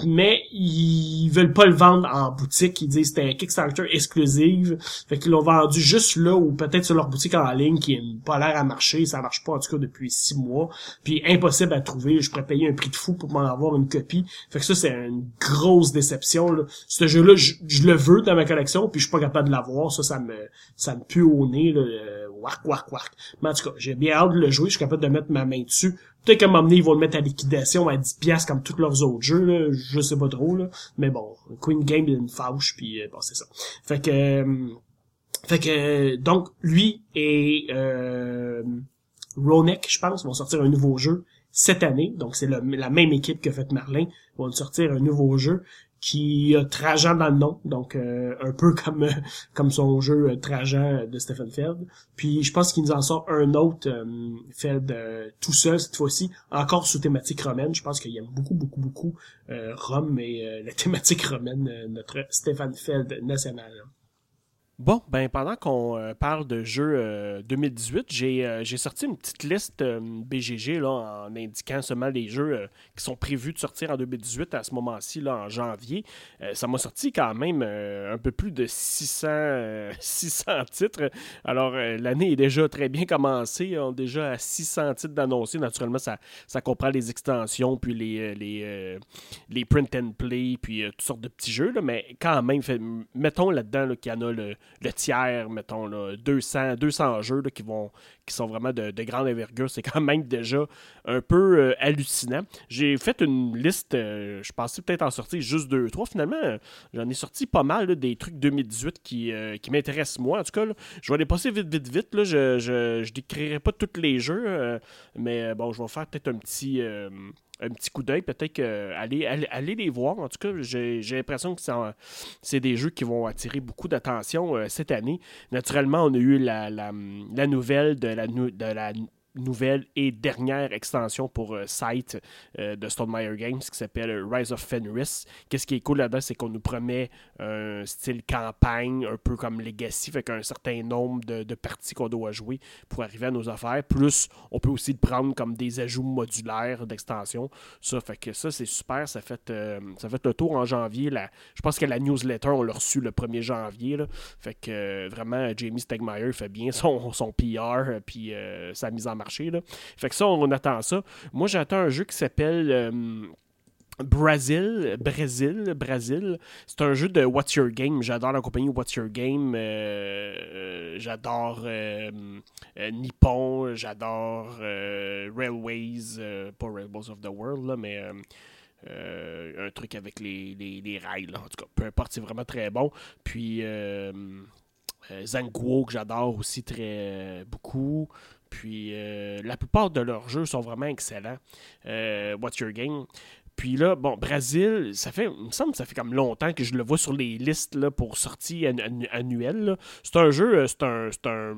mais ils veulent pas le vendre en boutique. Ils disent que c'était un Kickstarter exclusive. Fait qu'ils l'ont vendu juste là ou peut-être sur leur boutique en ligne qui n'a pas l'air à marcher. Ça marche pas en tout cas depuis six mois. Puis impossible à trouver. Je pourrais payer un prix de fou pour m'en avoir une copie. Fait que ça, c'est une grosse déception. Là. Ce jeu-là, je, le veux dans ma collection, puis je suis pas capable de l'avoir. Ça, ça me ça me pue au nez. Là. Euh, wark, wark, wark. Mais en tout cas, j'ai bien hâte de le jouer. Je suis capable de mettre ma main dessus. Peut-être qu'à un moment donné, ils vont le mettre à liquidation à 10$ comme tous leurs autres jeux, là. je sais pas trop, là. mais bon, Queen Game, il une fâche, puis euh, bon, c'est ça. Fait que, euh, fait que, donc, lui et euh, Ronek, je pense, vont sortir un nouveau jeu cette année, donc c'est la même équipe que fait Merlin, vont sortir un nouveau jeu qui a Trajan dans le nom, donc euh, un peu comme euh, comme son jeu euh, Trajan de Stephen Feld. Puis je pense qu'il nous en sort un autre Feld tout seul cette fois-ci, encore sous thématique romaine. Je pense qu'il aime beaucoup beaucoup beaucoup Rome et la thématique romaine, notre Stephen Feld national. Bon, ben pendant qu'on euh, parle de jeux 2018, euh, j'ai, euh, j'ai sorti une petite liste BGG là, en indiquant seulement les jeux qui sont prévus de sortir en 2018 à ce moment-ci, en janvier. ça m'a sorti quand même un peu plus de 600, 600 titres. Alors, l'année est déjà très bien commencée. On est déjà à 600 titres d'annoncés. Naturellement, ça, ça comprend les extensions, puis les, les, les print and play, puis toutes sortes de petits jeux. Mais quand même, mettons là-dedans qu'il y en a le le tiers, mettons, là, 200, 200 jeux qui, vont, qui sont vraiment de, grande envergure. C'est quand même déjà un peu euh, hallucinant. J'ai fait une liste, euh, je pensais peut-être en sortir juste deux, trois. Finalement, j'en ai sorti pas mal des trucs 2018 qui, euh, qui m'intéressent moi. En tout cas, je vais les passer vite, vite, vite. Là. Je ne je, décrirai pas tous les jeux, mais bon, je vais faire peut-être un petit un petit coup d'œil. Peut-être que allez, les voir. En tout cas, j'ai l'impression que c'est des jeux qui vont attirer beaucoup d'attention euh, cette année. Naturellement, on a eu la, la, la nouvelle de la, de la nouvelle et dernière extension pour euh, site euh, de Stonemaier Games qui s'appelle Rise of Fenris. Qu'est-ce qui est cool là-dedans, c'est qu'on nous promet un style campagne, un peu comme Legacy, fait qu'un certain nombre de, parties qu'on doit jouer pour arriver à nos affaires. Plus, on peut aussi prendre comme des ajouts modulaires d'extension. Ça fait que ça, c'est super. Ça fait, euh, ça fait le tour en janvier. je pense que la newsletter, on l'a reçu le 1er janvier. Fait que vraiment, Jamie Stegmaier fait bien son, son PR puis sa mise en marché. Fait que ça, on, attend ça. Moi, j'attends un jeu qui s'appelle. Euh, Brazil, Brésil, Brésil. C'est un jeu de What's Your Game. J'adore la compagnie What's Your Game. Euh, euh, j'adore Nippon. J'adore Railways, pas Railways of the World, là, mais un truc avec les, les, rails. En tout cas, peu importe, c'est vraiment très bon. Puis Zanguo, que j'adore aussi très beaucoup. Puis euh, la plupart de leurs jeux sont vraiment excellents. Euh, What's Your Game? Puis là, bon, Brésil, ça fait, il me semble que ça fait comme longtemps que je le vois sur les listes là, pour sortie annuelle. C'est un jeu, euh, c'est un, c'est un,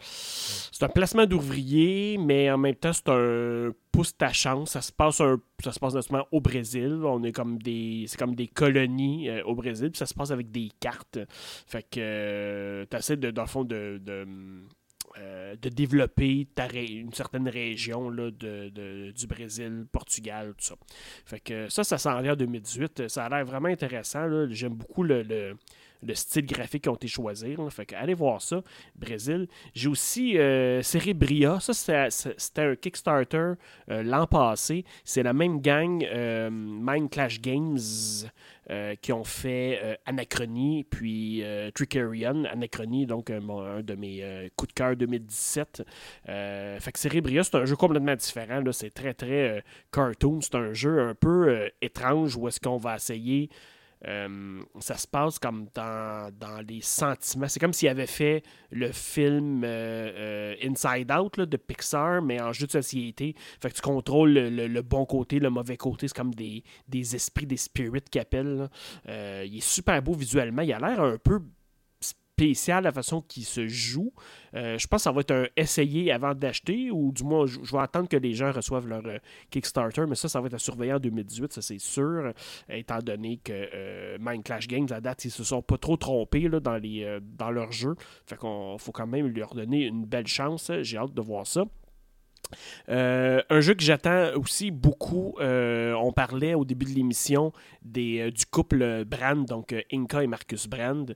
c'est un placement d'ouvriers, mais en même temps, c'est un pouce ta chance. Ça se passe ça se passe notamment au Brésil. On est comme des, c'est comme des colonies au Brésil, puis ça se passe avec des cartes. Fait que tu essaies de, dans le fond, de euh, de développer une certaine région du Brésil, Portugal, tout ça. Fait que ça, ça s'en vient en 2018. Ça a l'air vraiment intéressant. J'aime beaucoup le style graphique qui ont été choisis. Fait que allez voir ça, Brésil. J'ai aussi euh, Cerebria. Ça, c'était un Kickstarter euh, l'an passé. C'est la même gang euh, Mind Clash Games qui ont fait Anachronie puis Trickerion. Anachronie, donc un de mes coups de cœur 2017. fait que Cerebria, c'est un jeu complètement différent. C'est très, très cartoon. C'est un jeu un peu étrange où est-ce qu'on va essayer euh, ça se passe comme dans, les sentiments. C'est comme s'il avait fait le film euh, euh, Inside Out de Pixar, mais en jeu de société. Fait que tu contrôles le, bon côté, le mauvais côté. C'est comme des, des esprits, des spirits qui appellent. il est super beau visuellement. Il a l'air un peu spécial la façon qu'il se joue. Euh, je pense que ça va être un essayé avant d'acheter, ou du moins, je, vais attendre que les gens reçoivent leur euh, Kickstarter, mais ça, ça va être à surveiller en 2018, ça c'est sûr, étant donné que euh, Mind Clash Games, à date, ils se sont pas trop trompés là, dans, les, dans leur jeu. Fait qu'on faut quand même leur donner une belle chance. J'ai hâte de voir ça. Euh, un jeu que j'attends aussi beaucoup, euh, on parlait au début de l'émission euh, du couple Brand, donc Inca et Marcus Brand.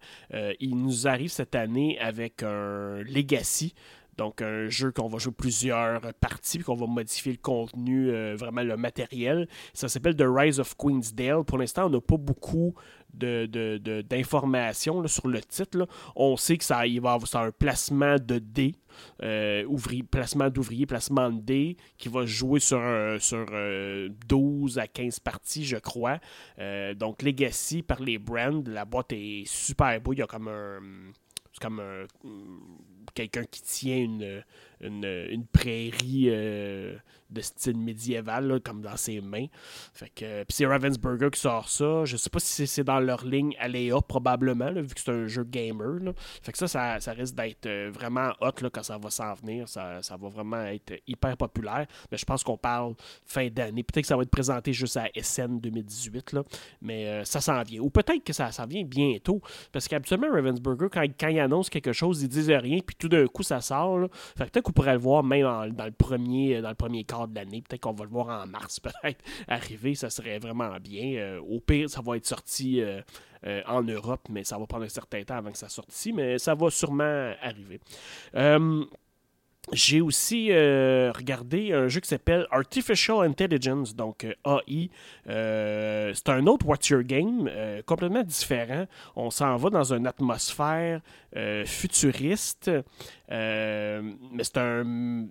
il nous arrive cette année avec un Legacy. Donc, un jeu qu'on va jouer plusieurs parties, qu'on va modifier le contenu, vraiment le matériel. Ça s'appelle The Rise of Queensdale. Pour l'instant, on n'a pas beaucoup d'informations de, sur le titre. On sait que ça, il va avoir un placement de dés, euh, placement d'ouvriers, placement de dés, qui va jouer sur, sur 12 à 15 parties, je crois. Euh, donc Legacy par les brands, la boîte est super beau. Il y a comme un. Comme quelqu'un qui tient une, une, prairie de style médiéval, comme dans ses mains. Fait que, puis c'est Ravensburger qui sort ça. Je sais pas si c'est dans leur ligne Aléa, probablement, vu que c'est un jeu gamer. Fait que ça, ça, risque d'être euh, vraiment hot quand ça va s'en venir. Ça, va vraiment être hyper populaire. Mais je pense qu'on parle fin d'année. Peut-être que ça va être présenté juste à SN 2018, là, mais euh, ça s'en vient. Ou peut-être que ça s'en vient bientôt. Parce qu'habituellement, Ravensburger, quand, quand il annonce quelque chose, ils disent rien, puis tout d'un coup, ça sort. Fait que qu'on pourrait le voir même dans, le premier, dans le premier quart de l'année. Peut-être qu'on va le voir en mars, peut-être, arriver. Ça serait vraiment bien. Euh, au pire, ça va être sorti euh, euh, en Europe, mais ça va prendre un certain temps avant que ça sorte ici. Mais ça va sûrement arriver. J'ai aussi regardé un jeu qui s'appelle Artificial Intelligence, donc AI. c'est un autre What's Your Game, complètement différent. On s'en va dans une atmosphère futuriste, mais c'est un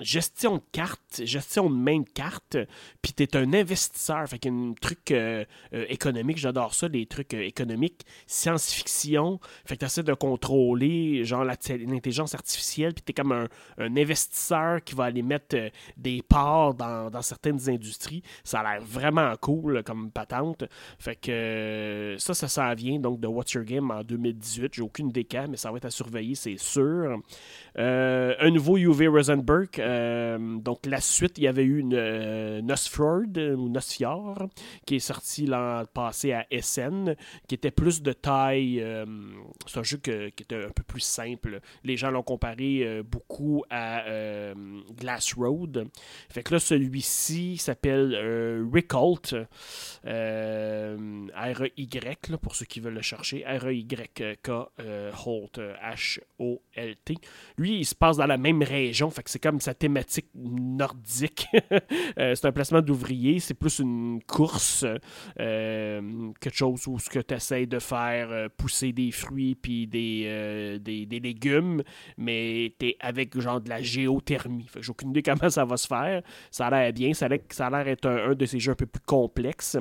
gestion de cartes, gestion de main de cartes, puis tu es un investisseur. Fait qu'il y a un truc euh, euh, économique, j'adore ça, des trucs euh, économiques, science-fiction. Fait que tu essaies de contrôler, genre, l'intelligence artificielle, puis tu es comme un, investisseur qui va aller mettre des parts dans, certaines industries. Ça a l'air vraiment cool comme patente. Fait que ça, ça s'en vient, donc, de What's Your Game en 2018. J'ai aucune idée mais ça va être à surveiller, c'est sûr. un nouveau UV Rosenberg euh, donc, la suite, il y avait eu une euh, Nosfjord, ou Nosfjord, qui est sorti l'an passé à SN, qui était plus de taille. Euh, c'est un jeu qui était un peu plus simple. Les gens l'ont comparé beaucoup à Glass Road. Fait que là, celui-ci s'appelle Recolt. R-E-Y, pour ceux qui veulent le chercher. R-E-Y-K Holt, H-O-L-T. Lui, il se passe dans la même région. Fait que c'est comme sa thématique nordique. Euh, c'est un placement d'ouvrier, c'est plus une course, euh, quelque chose où ce que tu essaies de faire euh, pousser des fruits puis des, légumes, mais tu es avec genre de la géothermie. J'ai aucune idée comment ça va se faire. Ça a l'air bien, ça a l'air être un, de ces jeux un peu plus complexes.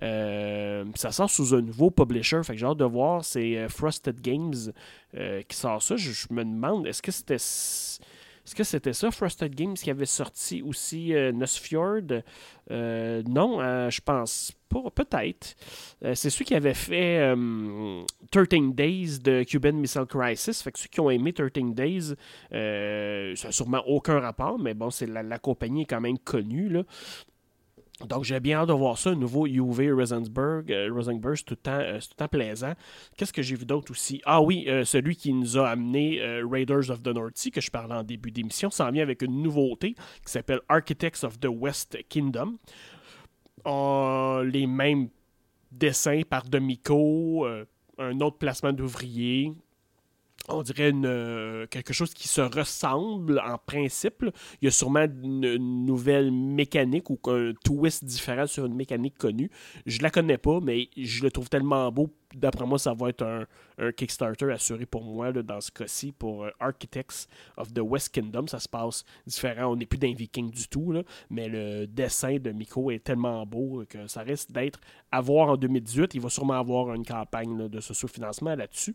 ça sort sous un nouveau publisher, fait que j'ai hâte de voir, c'est Frosted Games qui sort ça. je me demande, est-ce que c'était est-ce que c'était ça, Frosted Games, qui avait sorti aussi euh, Nosfjord? Euh, Non, euh, je pense pas. Peut-être. c'est ceux qui avaient fait 13 Days de Cuban Missile Crisis. Fait ceux qui ont aimé 13 Days, ça n'a sûrement aucun rapport, mais bon, c'est la, la, compagnie est quand même connue. Là. Donc, j'ai bien hâte de voir ça, un nouveau UV Rosenberg. Euh, Rosenberg, c'est tout, euh, tout, le temps plaisant. Qu'est-ce que j'ai vu d'autre aussi? Ah oui, euh, celui qui nous a amené Raiders of the North Sea, que je parlais en début d'émission, s'en vient avec une nouveauté qui s'appelle Architects of the West Kingdom. les mêmes dessins par Demico, un autre placement d'ouvriers, on dirait une, quelque chose qui se ressemble en principe. Il y a sûrement une, nouvelle mécanique ou un twist différent sur une mécanique connue. Je la connais pas, mais je le trouve tellement beau d'après moi, ça va être un, Kickstarter assuré pour moi dans ce cas-ci pour euh, Architects of the West Kingdom. Ça se passe différent. On n'est plus d'un viking du tout, mais le dessin de Miko est tellement beau que ça risque d'être à voir en 2018. Il va sûrement avoir une campagne de sous-financement là-dessus.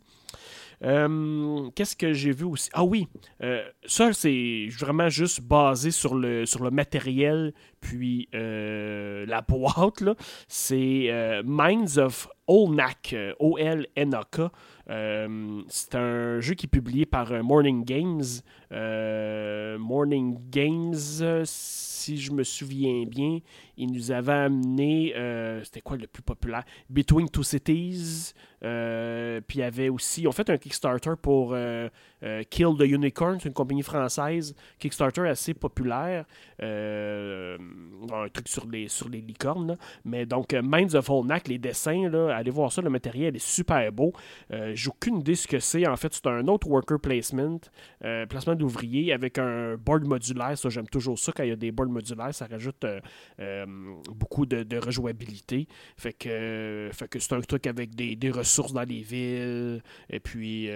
Euh, qu'est-ce que j'ai vu aussi? Ah oui, euh, ça, c'est vraiment juste basé sur le, sur le matériel puis la boîte. C'est Minds of Olnak, euh, O-L-N-A-K. Euh, c'est un jeu qui est publié par euh, Morning Games. Morning Games, si je me souviens bien, il nous avait amené, c'était quoi le plus populaire? Between Two Cities. puis il y avait aussi, on fait un Kickstarter pour Kill the Unicorn, c'est une compagnie française. Kickstarter assez populaire. un truc sur les, sur les licornes. Mais donc, Minds of Olnak, les dessins, là, allez voir ça, le matériel est super beau. Euh, j'ai aucune idée ce que c'est. En fait, c'est un autre worker placement, euh, placement d'ouvrier avec un board modulaire. Ça, j'aime toujours ça quand il y a des boards modulaires. Ça rajoute euh, beaucoup de, rejouabilité. Fait que, c'est un truc avec des, ressources dans les villes. Et puis,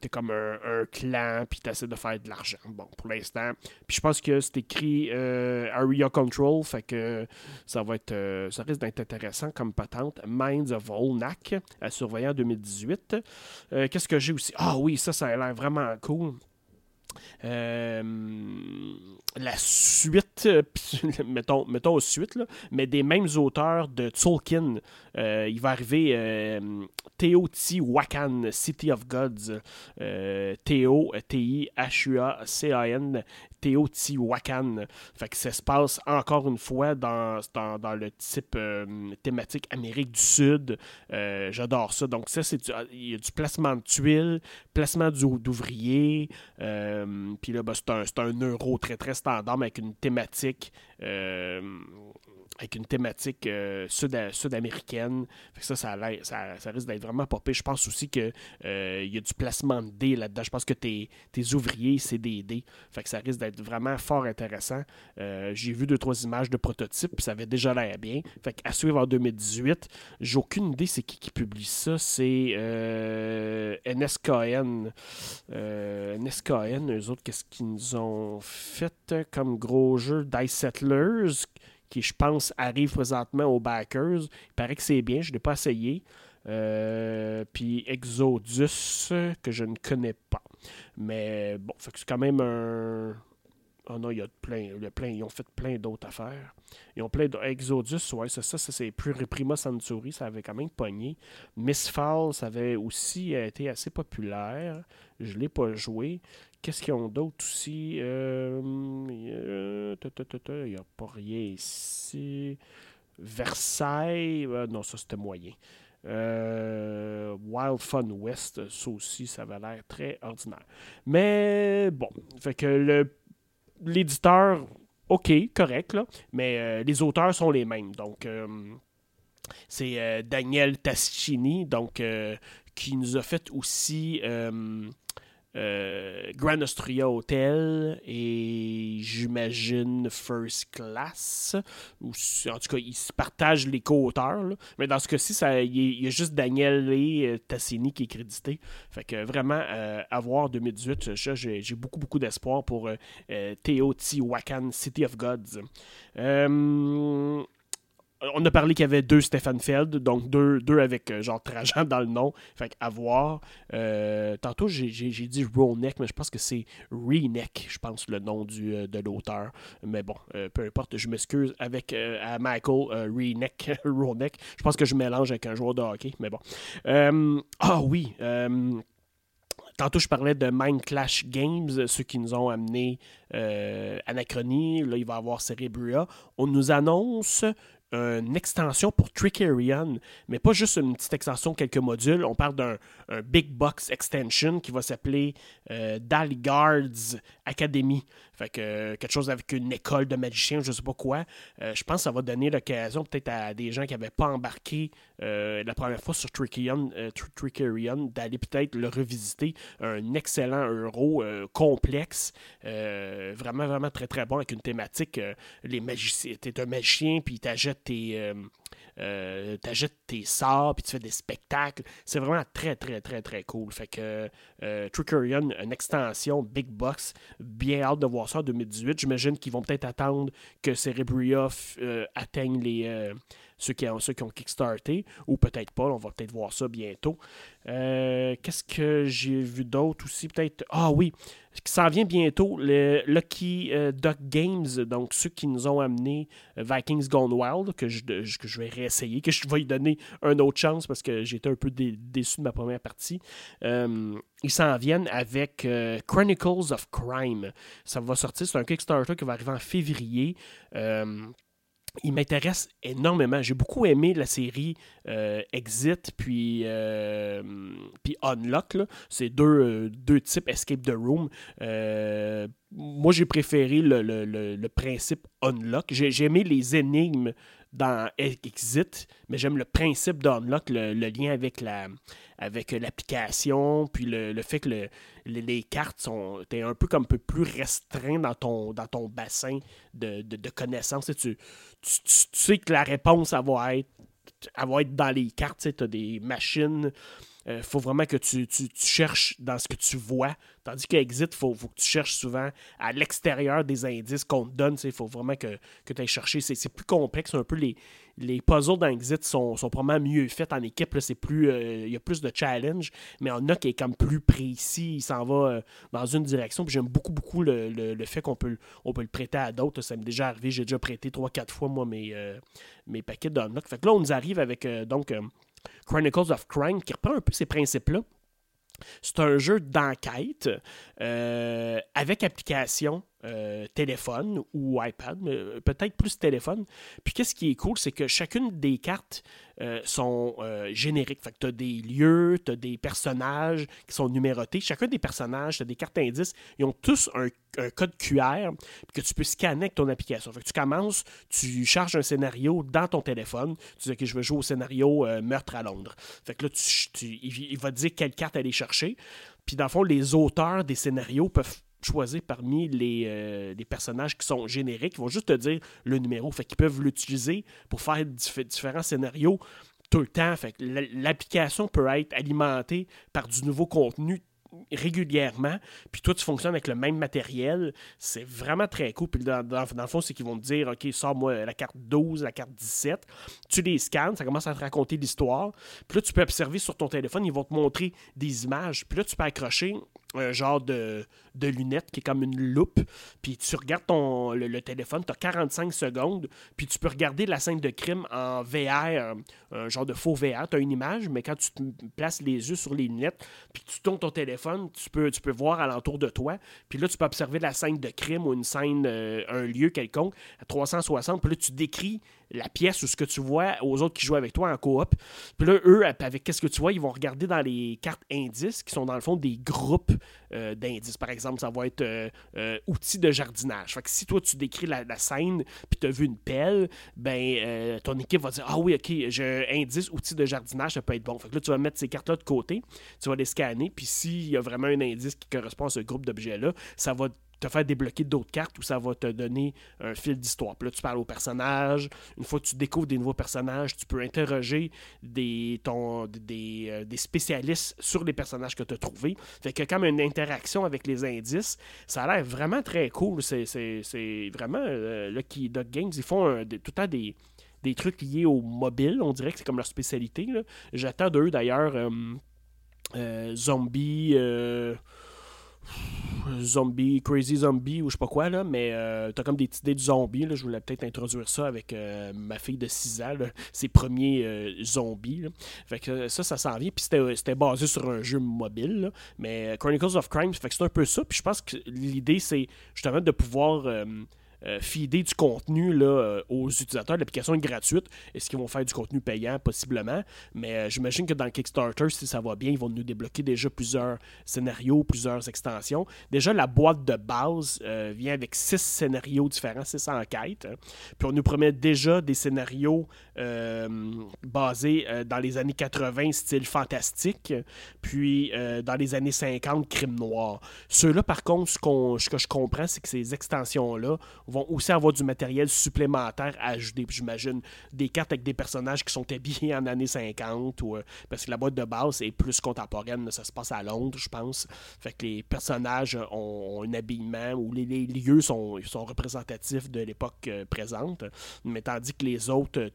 t'es comme un, clan, puis t'essaies de faire de l'argent. Bon, pour l'instant. Puis je pense que c'est écrit Area Control. Fait que ça va être. ça risque d'être intéressant comme patente. Minds of Volnak à surveiller en 2018. Euh, qu'est-ce que j'ai aussi? Ah oui, ça, ça a l'air vraiment cool. Euh, la suite, euh, mettons, mettons suite, mais des mêmes auteurs de Tolkien. Euh, il va arriver euh, Teotihuacan, City of Gods. Théo, T-I-H-U-A-C-A-N, Teotihuacan. Fait ça se passe encore une fois dans, dans, le type thématique Amérique du Sud. J'adore ça. Donc, ça, c'est il y a du placement de tuiles, placement d'ouvriers. Puis là, ben, c'est un, un euro très, très standard, mais avec une thématique euh, avec une thématique euh, sud-américaine. ça, ça, ça, risque d'être vraiment popé. Je pense aussi qu'il euh, y a du placement de dés là-dedans. Je pense que tes, ouvriers, c'est des dés. Fait que ça risque d'être vraiment fort intéressant. Euh, j'ai vu deux, trois images de prototypes, ça avait déjà l'air bien. Fait qu'à suivre en 2018. J'ai aucune idée c'est qui qui publie ça. C'est NSKN. NSKN, eux autres, qu'est-ce qu'ils nous ont fait comme gros jeu? Dice Settlers qui, je pense, arrive présentement aux backers. Il paraît que c'est bien, je ne l'ai pas essayé. Euh, puis Exodus, que je ne connais pas. Mais bon, c'est quand même un. Oh non, il y a plein, plein, ils ont fait plein d'autres affaires. Ils ont plein d'Exodus, ouais, c'est ça, ça c'est plus Reprima Sansuri, ça avait quand même pogné. Mistfall, ça avait aussi été assez populaire. Je ne l'ai pas joué. Qu'est-ce qu'ils ont d'autre aussi? Euh, il n'y a pas rien ici. Versailles, euh, non, ça c'était moyen. Euh, Wild Fun West, ça aussi, ça avait l'air très ordinaire. Mais bon, fait que l'éditeur, ok, correct, là, mais les auteurs sont les mêmes. Donc, c'est Daniel Tascini, donc, qui nous a fait aussi euh, Grand Austria Hotel et j'imagine First Class. En tout cas, ils se partagent les co-auteurs. Mais dans ce cas-ci, il y, a juste Daniel et euh, Tassini qui est crédité. Fait que vraiment, euh, à voir 2018, j'ai beaucoup, beaucoup d'espoir pour Teotihuacan City of Gods on a parlé qu'il y avait deux Stefan Feld, donc deux, deux avec euh, genre Trajan dans le nom. Fait à voir. Euh, tantôt, j'ai dit Roneck, mais je pense que c'est Reneck, je pense, le nom du, euh, de l'auteur. Mais bon, peu importe, je m'excuse avec Michael Reneck, Roneck. Je pense que je mélange avec un joueur de hockey, mais bon. ah oui. Tantôt, je parlais de Mind Clash Games, ceux qui nous ont amené Anachronie. Là, il va y avoir Cerebria. On nous annonce une extension pour Trickerion, mais pas juste une petite extension, quelques modules. On parle d'un big box extension qui va s'appeler euh, Daligards Academy. Fait que euh, quelque chose avec une école de magiciens, je sais pas quoi. Euh, je pense que ça va donner l'occasion peut-être à des gens qui n'avaient pas embarqué la première fois sur Trickerion, d'aller peut-être le revisiter. Un excellent euro complexe, vraiment, vraiment très très bon avec une thématique. les magiciens, t'es un magicien, puis t'achètes tes euh, t'achètes tes sorts, puis tu fais des spectacles. C'est vraiment très, très, très, très cool. Fait que euh, Trickerion, une extension Big Box, bien hâte de voir ça en 2018. J'imagine qu'ils vont peut-être attendre que Cerebria euh, atteigne les, euh, ceux, qui ont, ceux kickstarté, ou peut-être pas, on va peut-être voir ça bientôt. Qu'est-ce que j'ai vu d'autre aussi? Peut-être. Ah oui, qui s'en vient bientôt, le Lucky Duck Games, donc ceux qui nous ont amené Vikings Gone Wild, que je, que je vais réessayer, que je vais lui donner une autre chance parce que j'étais un peu déçu de ma première partie. Euh, ils s'en viennent avec euh, Chronicles of Crime. Ça va sortir, c'est un Kickstarter qui va arriver en février. Euh, il m'intéresse énormément. J'ai beaucoup aimé la série Exit puis, puis Unlock. C'est deux, deux types Escape the Room. moi, j'ai préféré le, le, principe Unlock. J'ai aimé les énigmes dans Exit, mais j'aime le principe d'Unlock, le, lien avec la avec l'application, puis le, fait que les cartes sont es un peu comme un peu plus restreint dans ton, dans ton bassin de, connaissances. Tu, sais que la réponse, va être, va être dans les cartes. Tu as des machines Il faut vraiment que tu, tu, cherches dans ce que tu vois. Tandis que Exit, il faut, que tu cherches souvent à l'extérieur des indices qu'on te donne. Il faut vraiment que, que tu ailles chercher. C'est plus complexe un peu les, les puzzles dans Exit sont, sont probablement mieux faits en équipe. Euh, il y a plus de challenge, mais on a qui est comme plus précis. Il s'en va euh, dans une direction. J'aime beaucoup, beaucoup le, fait qu'on peut, on peut le prêter à d'autres. Ça m'est déjà arrivé. J'ai déjà prêté 3-4 fois, moi, mes, euh, mes paquets d'unlock. Fait que là, on nous arrive avec donc Chronicles of Crime qui reprend un peu ces principes-là. C'est un jeu d'enquête avec application euh, téléphone ou iPad, mais euh, peut-être plus téléphone. Puis qu'est-ce qui est cool, c'est que chacune des cartes euh, sont génériques. Fait que tu as des lieux, tu as des personnages qui sont numérotés. Chacun des personnages, tu as des cartes indices, ils ont tous un, code QR que tu peux scanner avec ton application. Fait que tu commences, tu charges un scénario dans ton téléphone. Tu dis que je veux jouer au scénario meurtre à Londres. Fait que là, il, va te dire quelle carte aller chercher. Puis dans le fond, les auteurs des scénarios peuvent choisir parmi euh, les, personnages qui sont génériques. Ils vont juste te dire le numéro. Fait qu'ils peuvent l'utiliser pour faire différents scénarios tout le temps. Fait l'application peut être alimentée par du nouveau contenu régulièrement, puis toi, tu fonctionnes avec le même matériel, c'est vraiment très cool. Puis dans, le fond, c'est qu'ils vont te dire, OK, sors-moi la carte 12, la carte 17. Tu les scannes, ça commence à te raconter l'histoire. Puis là, tu peux observer sur ton téléphone, ils vont te montrer des images. Puis là, tu peux accrocher un genre de, de lunettes qui est comme une loupe. Puis tu regardes le, téléphone, tu as 45 secondes, puis tu peux regarder la scène de crime en VR, un, genre de faux VR. Tu as une image, mais quand tu te places les yeux sur les lunettes, puis tu tournes ton téléphone, tu peux, tu voir alentour de toi. Puis là, tu peux observer la scène de crime ou une scène, euh, un lieu quelconque à 360. Puis là, tu décris la pièce ou ce que tu vois aux autres qui jouent avec toi en coop. Puis là, eux, avec qu'est-ce que tu vois, ils vont regarder dans les cartes indices qui sont dans le fond des groupes euh, d'indices. Par exemple, ça va être euh, euh, outils de jardinage. Fait que si toi, tu décris la, scène puis tu as vu une pelle, ben ton équipe va dire Ah oui, ok, j'ai un indice outils de jardinage, ça peut être bon. Fait que là, tu vas mettre ces cartes-là de côté, tu vas les scanner, puis s'il y a vraiment un indice qui correspond à ce groupe d'objets-là, ça va te faire débloquer d'autres cartes où ça va te donner un fil d'histoire. Puis là, tu parles aux personnages. Une fois que tu découvres des nouveaux personnages, tu peux interroger des, ton, des, euh, des spécialistes sur les personnages que tu as trouvés. Fait que comme une interaction avec les indices, ça a l'air vraiment très cool. C'est vraiment euh, Lucky Dog Games. Ils font tout le temps des, des trucs liés au mobile. On dirait que c'est comme leur spécialité. J'attends d'eux d'ailleurs euh, euh Zombie zombie, crazy zombie ou je sais pas quoi, là, mais euh, t'as comme des idées de zombies. Là, je voulais peut-être introduire ça avec euh, ma fille de 6 ans, ses premiers euh, zombies. Fait que ça, ça s'en vient. Puis c'était basé sur un jeu mobile. mais Chronicles of Crime, fait que c'est un peu ça. Puis je pense que l'idée, c'est justement de pouvoir euh, du contenu là, euh, aux utilisateurs. L'application est gratuite. Est-ce qu'ils vont faire du contenu payant? Possiblement. Mais euh, j'imagine que dans Kickstarter, si ça va bien, ils vont nous débloquer déjà plusieurs scénarios, plusieurs extensions. Déjà, la boîte de base vient avec six scénarios différents, six enquêtes. Puis on nous promet déjà des scénarios basés dans les années 80, style fantastique. Puis dans les années 50, crime noir. Ceux-là, par contre, ce, ce que je comprends, c'est que ces extensions-là vont aussi avoir du matériel supplémentaire à ajouter. J'imagine des cartes avec des personnages qui sont habillés en années 50, ou, euh, parce que la boîte de base est plus contemporaine, ça se passe à Londres, je pense. Fait que les personnages ont, un habillement, ou les, lieux sont, sont représentatifs de l'époque euh, présente. Mais tandis que les autres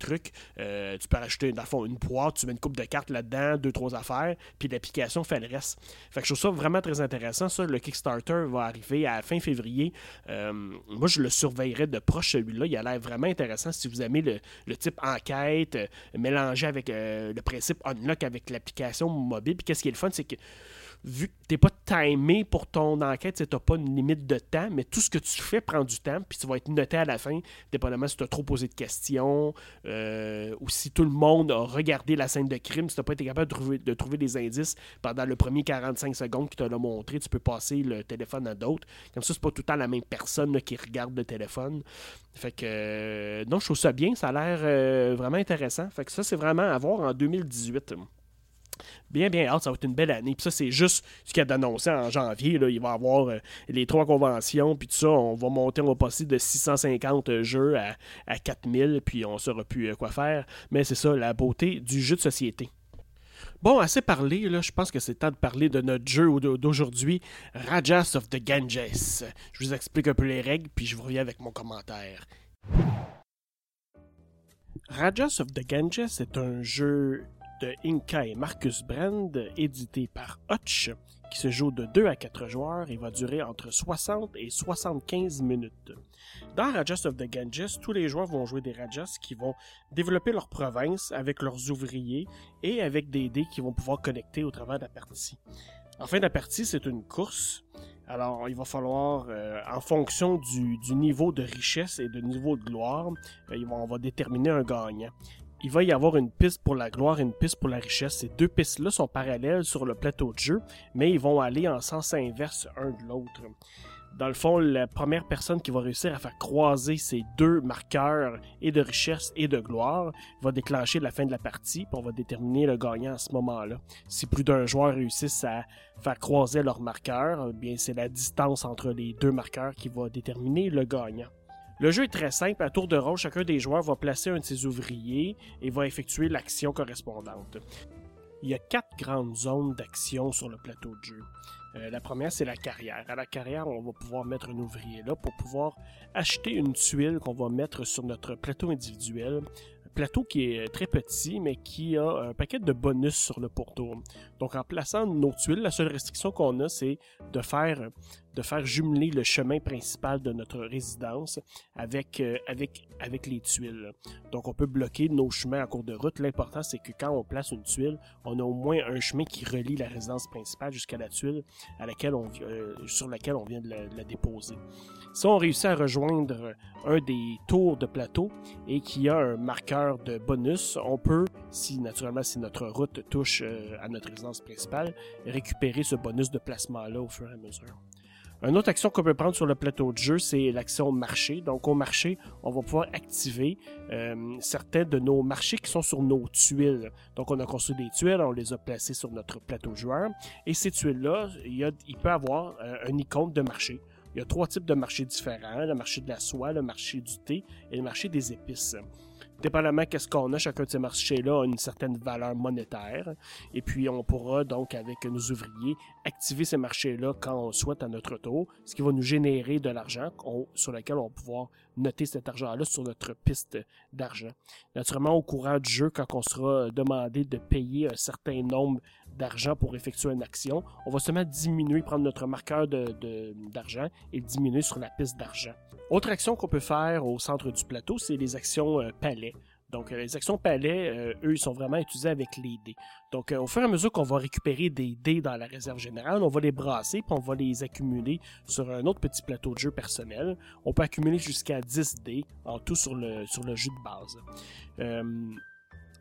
euh, tu peux rajouter dans le fond, une boîte, tu mets une coupe de cartes là-dedans, deux, trois affaires, puis l'application fait le reste. Fait que je trouve ça vraiment très intéressant. Ça, le Kickstarter va arriver à fin février. moi, je le surveillerais de proche celui-là. Il a l'air vraiment intéressant si vous aimez le, type enquête, euh, mélangé avec euh, le principe unlock avec l'application mobile. Puis qu'est-ce qui est le fun, c'est que vu que tu n'es pas timé pour ton enquête, tu n'as pas une limite de temps, mais tout ce que tu fais prend du temps, puis tu vas être noté à la fin, dépendamment si tu as trop posé de questions, euh, ou si tout le monde a regardé la scène de crime, si tu n'as pas été capable de trouver, de trouver, des indices pendant le premier 45 secondes qui te l'a montré, tu peux passer le téléphone à d'autres. Comme ça, c'est pas tout le temps la même personne qui regarde le téléphone. Fait que, euh, non, je trouve ça bien, ça a l'air euh, vraiment intéressant. Fait que ça, c'est vraiment à voir en 2018 bien, bien. Ça va être une belle année. Puis ça, c'est juste ce qu'il a annoncé en janvier. Là. Il va y avoir euh, les trois conventions. Puis tout ça, on va monter, on va passer de 650 jeux à, à 4000. Puis on saura plus euh, quoi faire. Mais c'est ça, la beauté du jeu de société. Bon, assez parlé, là, je pense que c'est temps de parler de notre jeu d'aujourd'hui, Rajas of the Ganges. Je vous explique un peu les règles, puis je vous reviens avec mon commentaire. Rajas of the Ganges est un jeu de Inca et Marcus Brand, édité par Hutch, qui se joue de 2 à 4 joueurs et va durer entre 60 et 75 minutes. Dans Rajas of the Ganges, tous les joueurs vont jouer des Rajas qui vont développer leur province avec leurs ouvriers et avec des dés qui vont pouvoir connecter au travers de la partie. En fin de la partie, c'est une course. Alors, il va falloir, euh, en fonction du, niveau de richesse et de niveau de gloire, euh, on va déterminer un gagnant il va y avoir une piste pour la gloire et une piste pour la richesse. Ces deux pistes-là sont parallèles sur le plateau de jeu, mais ils vont aller en sens inverse un de l'autre. Dans le fond, la première personne qui va réussir à faire croiser ces deux marqueurs et de richesse et de gloire va déclencher la fin de la partie, puis on va déterminer le gagnant à ce moment-là. Si plus d'un joueur réussisse à faire croiser leurs marqueurs, eh bien c'est la distance entre les deux marqueurs qui va déterminer le gagnant. Le jeu est très simple. À tour de rôle, chacun des joueurs va placer un de ses ouvriers et va effectuer l'action correspondante. Il y a quatre grandes zones d'action sur le plateau de jeu. Euh, la première, c'est la carrière. À la carrière, on va pouvoir mettre un ouvrier là pour pouvoir acheter une tuile qu'on va mettre sur notre plateau individuel plateau qui est très petit, mais qui a un paquet de bonus sur le pourtour. Donc en plaçant nos tuiles, la seule restriction qu'on a, c'est de faire de faire jumeler le chemin principal de notre résidence avec, euh, avec, avec les tuiles. Donc on peut bloquer nos chemins en cours de route. L'important c'est que quand on place une tuile, on a au moins un chemin qui relie la résidence principale jusqu'à la tuile à laquelle on, euh, sur laquelle on vient de la déposer. Si on réussit à rejoindre un des tours de plateau et qu'il y a un marqueur de bonus, on peut, si naturellement si notre route touche euh, à notre résidence principale, récupérer ce bonus de placement-là au fur et à mesure. Une autre action qu'on peut prendre sur le plateau de jeu, c'est l'action marché. Donc au marché, on va pouvoir activer euh, certains de nos marchés qui sont sur nos tuiles. Donc on a construit des tuiles, on les a placées sur notre plateau joueur. Et ces tuiles-là, il, il, peut avoir euh, un icône de marché. Il y a trois types de marchés différents, le marché de la soie, le marché du thé et le marché des épices. Dépendamment qu'est-ce qu'on a, chacun de ces marchés-là a une certaine valeur monétaire. Et puis, on pourra donc, avec nos ouvriers, activer ces marchés-là quand on souhaite à notre tour, ce qui va nous générer de l'argent sur lequel on va pouvoir noter cet argent-là sur notre piste d'argent. Naturellement, au courant du jeu, quand on sera demandé de payer un certain nombre d'argent pour effectuer une action, on va seulement diminuer, prendre notre marqueur d'argent et diminuer sur la piste d'argent. Autre action qu'on peut faire au centre du plateau, c'est les actions euh, palais. Donc, euh, les actions palais, euh, eux, ils sont vraiment utilisés avec les dés. Donc, au fur et à mesure qu'on va récupérer des dés dans la réserve générale, on va les brasser, puis on va les accumuler sur un autre petit plateau de jeu personnel. On peut accumuler jusqu'à 10 dés en tout sur le, sur le jeu de base.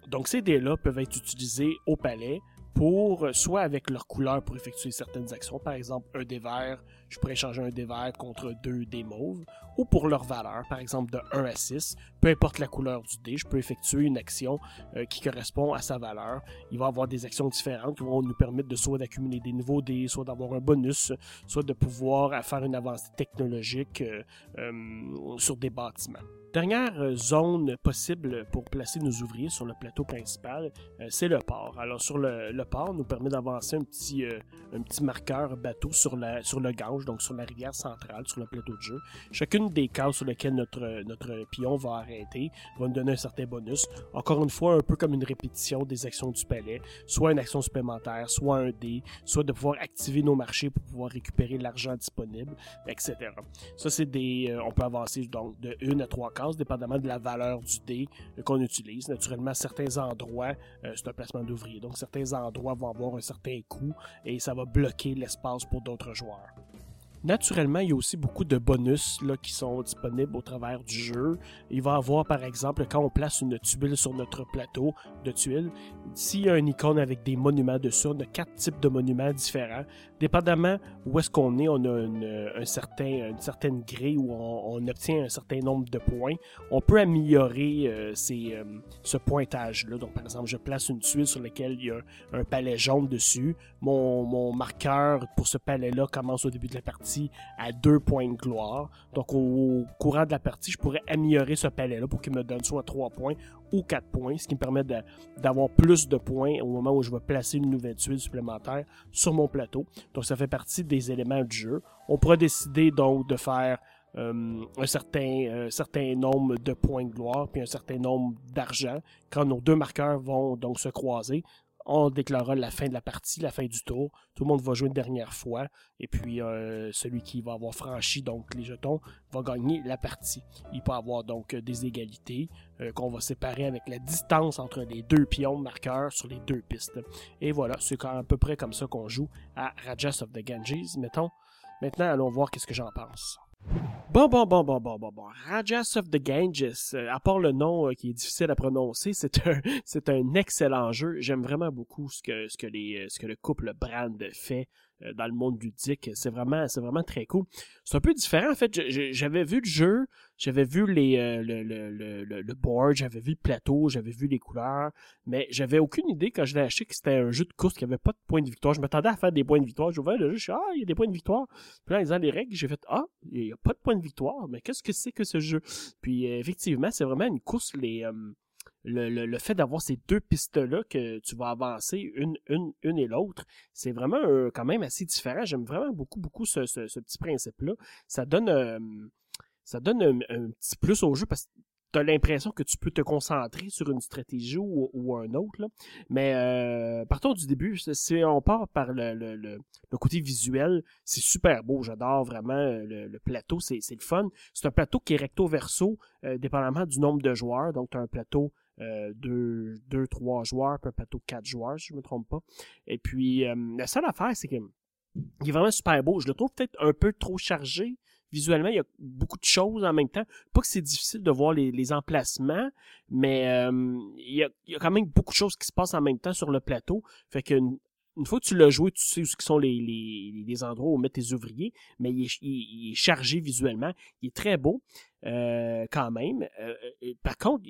donc, ces dés-là peuvent être utilisés au palais pour soit avec leur couleur pour effectuer certaines actions, par exemple un dé vert, je pourrais changer un dé vert contre deux dés mauves, ou pour leur valeur, par exemple de 1 à 6, peu importe la couleur du dé, je peux effectuer une action euh, qui correspond à sa valeur. Il va y avoir des actions différentes qui vont nous permettre de soit d'accumuler des nouveaux dés, soit d'avoir un bonus, soit de pouvoir faire une avancée technologique euh, euh, sur des bâtiments. Dernière euh, zone possible pour placer nos ouvriers sur le plateau principal, euh, c'est le port. Alors sur le, port nous permet d'avancer un petit, euh, un petit marqueur bateau sur, sur le Gange, donc sur la rivière centrale, sur le plateau de jeu. Chacune des cases sur lesquelles notre, notre pion va arrêter va nous donner un certain bonus. Encore une fois, un peu comme une répétition des actions du palais, soit une action supplémentaire, soit un dé, soit de pouvoir activer nos marchés pour pouvoir récupérer l'argent disponible, etc. Ça, c'est des... on peut avancer donc de 1 à 3 dépendamment de la valeur du dé euh, qu'on utilise. Naturellement, certains endroits, euh, c'est un placement d'ouvrier, donc certains endroits vont avoir un certain coût et ça va bloquer l'espace pour d'autres joueurs. Naturellement, il y a aussi beaucoup de bonus là, qui sont disponibles au travers du jeu. Il va y avoir, par exemple, quand on place une tuile sur notre plateau de tuiles, s'il y a une icône avec des monuments dessus, on a quatre types de monuments différents. Dépendamment où est-ce qu'on est, on a une, un certain, une certaine grille où on, obtient un certain nombre de points. On peut améliorer euh, euh, ce pointage-là. Donc, par exemple, je place une tuile sur laquelle il y a un palais jaune dessus. Mon, marqueur pour ce palais-là commence au début de la partie à deux points de gloire. Donc au, courant de la partie, je pourrais améliorer ce palais-là pour qu'il me donne soit trois points ou quatre points, ce qui me permet d'avoir plus de points au moment où je vais placer une nouvelle tuile supplémentaire sur mon plateau. Donc ça fait partie des éléments du jeu. On pourrait décider donc de faire euh, un certain, certain nombre de points de gloire puis un certain nombre d'argent quand nos deux marqueurs vont donc se croiser on déclarera la fin de la partie, la fin du tour. Tout le monde va jouer une dernière fois. Et puis, euh, celui qui va avoir franchi donc les jetons va gagner la partie. Il peut avoir donc des égalités euh, qu'on va séparer avec la distance entre les deux pions marqueurs sur les deux pistes. Et voilà, c'est à peu près comme ça qu'on joue à Rajas of the Ganges, mettons. Maintenant, allons voir qu'est-ce que j'en pense. Bon, bon, bon, bon, bon, bon, bon. Rajas of the Ganges, euh, à part le nom euh, qui est difficile à prononcer, c'est un, excellent jeu. J'aime vraiment beaucoup ce que, que le couple Brand fait euh, dans le monde ludique. C'est vraiment, c'est vraiment très cool. C'est un peu différent, en fait. J'avais vu le jeu, j'avais vu les, euh, le, le, le, board, j'avais vu le plateau, j'avais vu les couleurs, mais j'avais aucune idée quand je l'ai acheté que c'était un jeu de course qui avait pas de points de victoire. Je m'attendais à faire des points de victoire. J'ouvrais le jeu, je suis ah, il y a des points de victoire. Puis là, en lisant les règles, j'ai fait ah, il y a pas de points de victoire. Mais qu'est-ce que c'est que ce jeu? Puis euh, effectivement, c'est vraiment une course les le, fait d'avoir ces deux pistes-là que tu vas avancer une, une, une et l'autre, c'est vraiment euh, quand même assez différent. J'aime vraiment beaucoup, beaucoup ce, petit principe-là. Ça donne, euh, ça donne un, petit plus au jeu parce que tu as l'impression que tu peux te concentrer sur une stratégie ou, un autre. Mais euh, partons du début, si on part par le, le, côté visuel, c'est super beau. J'adore vraiment le, plateau, c'est le fun. C'est un plateau qui est recto-verso, dépendamment du nombre de joueurs. Donc, tu as un plateau euh, deux, deux, trois joueurs, un plateau quatre joueurs, si je me trompe pas. Et puis, euh, la seule affaire, c'est que il est vraiment super beau. Je le trouve peut-être un peu trop chargé. Visuellement, il y a beaucoup de choses en même temps. Pas que c'est difficile de voir les, les emplacements, mais euh, il, y a, il, y a, quand même beaucoup de choses qui se passent en même temps sur le plateau. Fait que une fois que tu l'as joué, tu sais où sont les, les, les, endroits où mettre tes ouvriers, mais il est, il, est chargé visuellement. Il est très beau euh, quand même. Euh, par contre,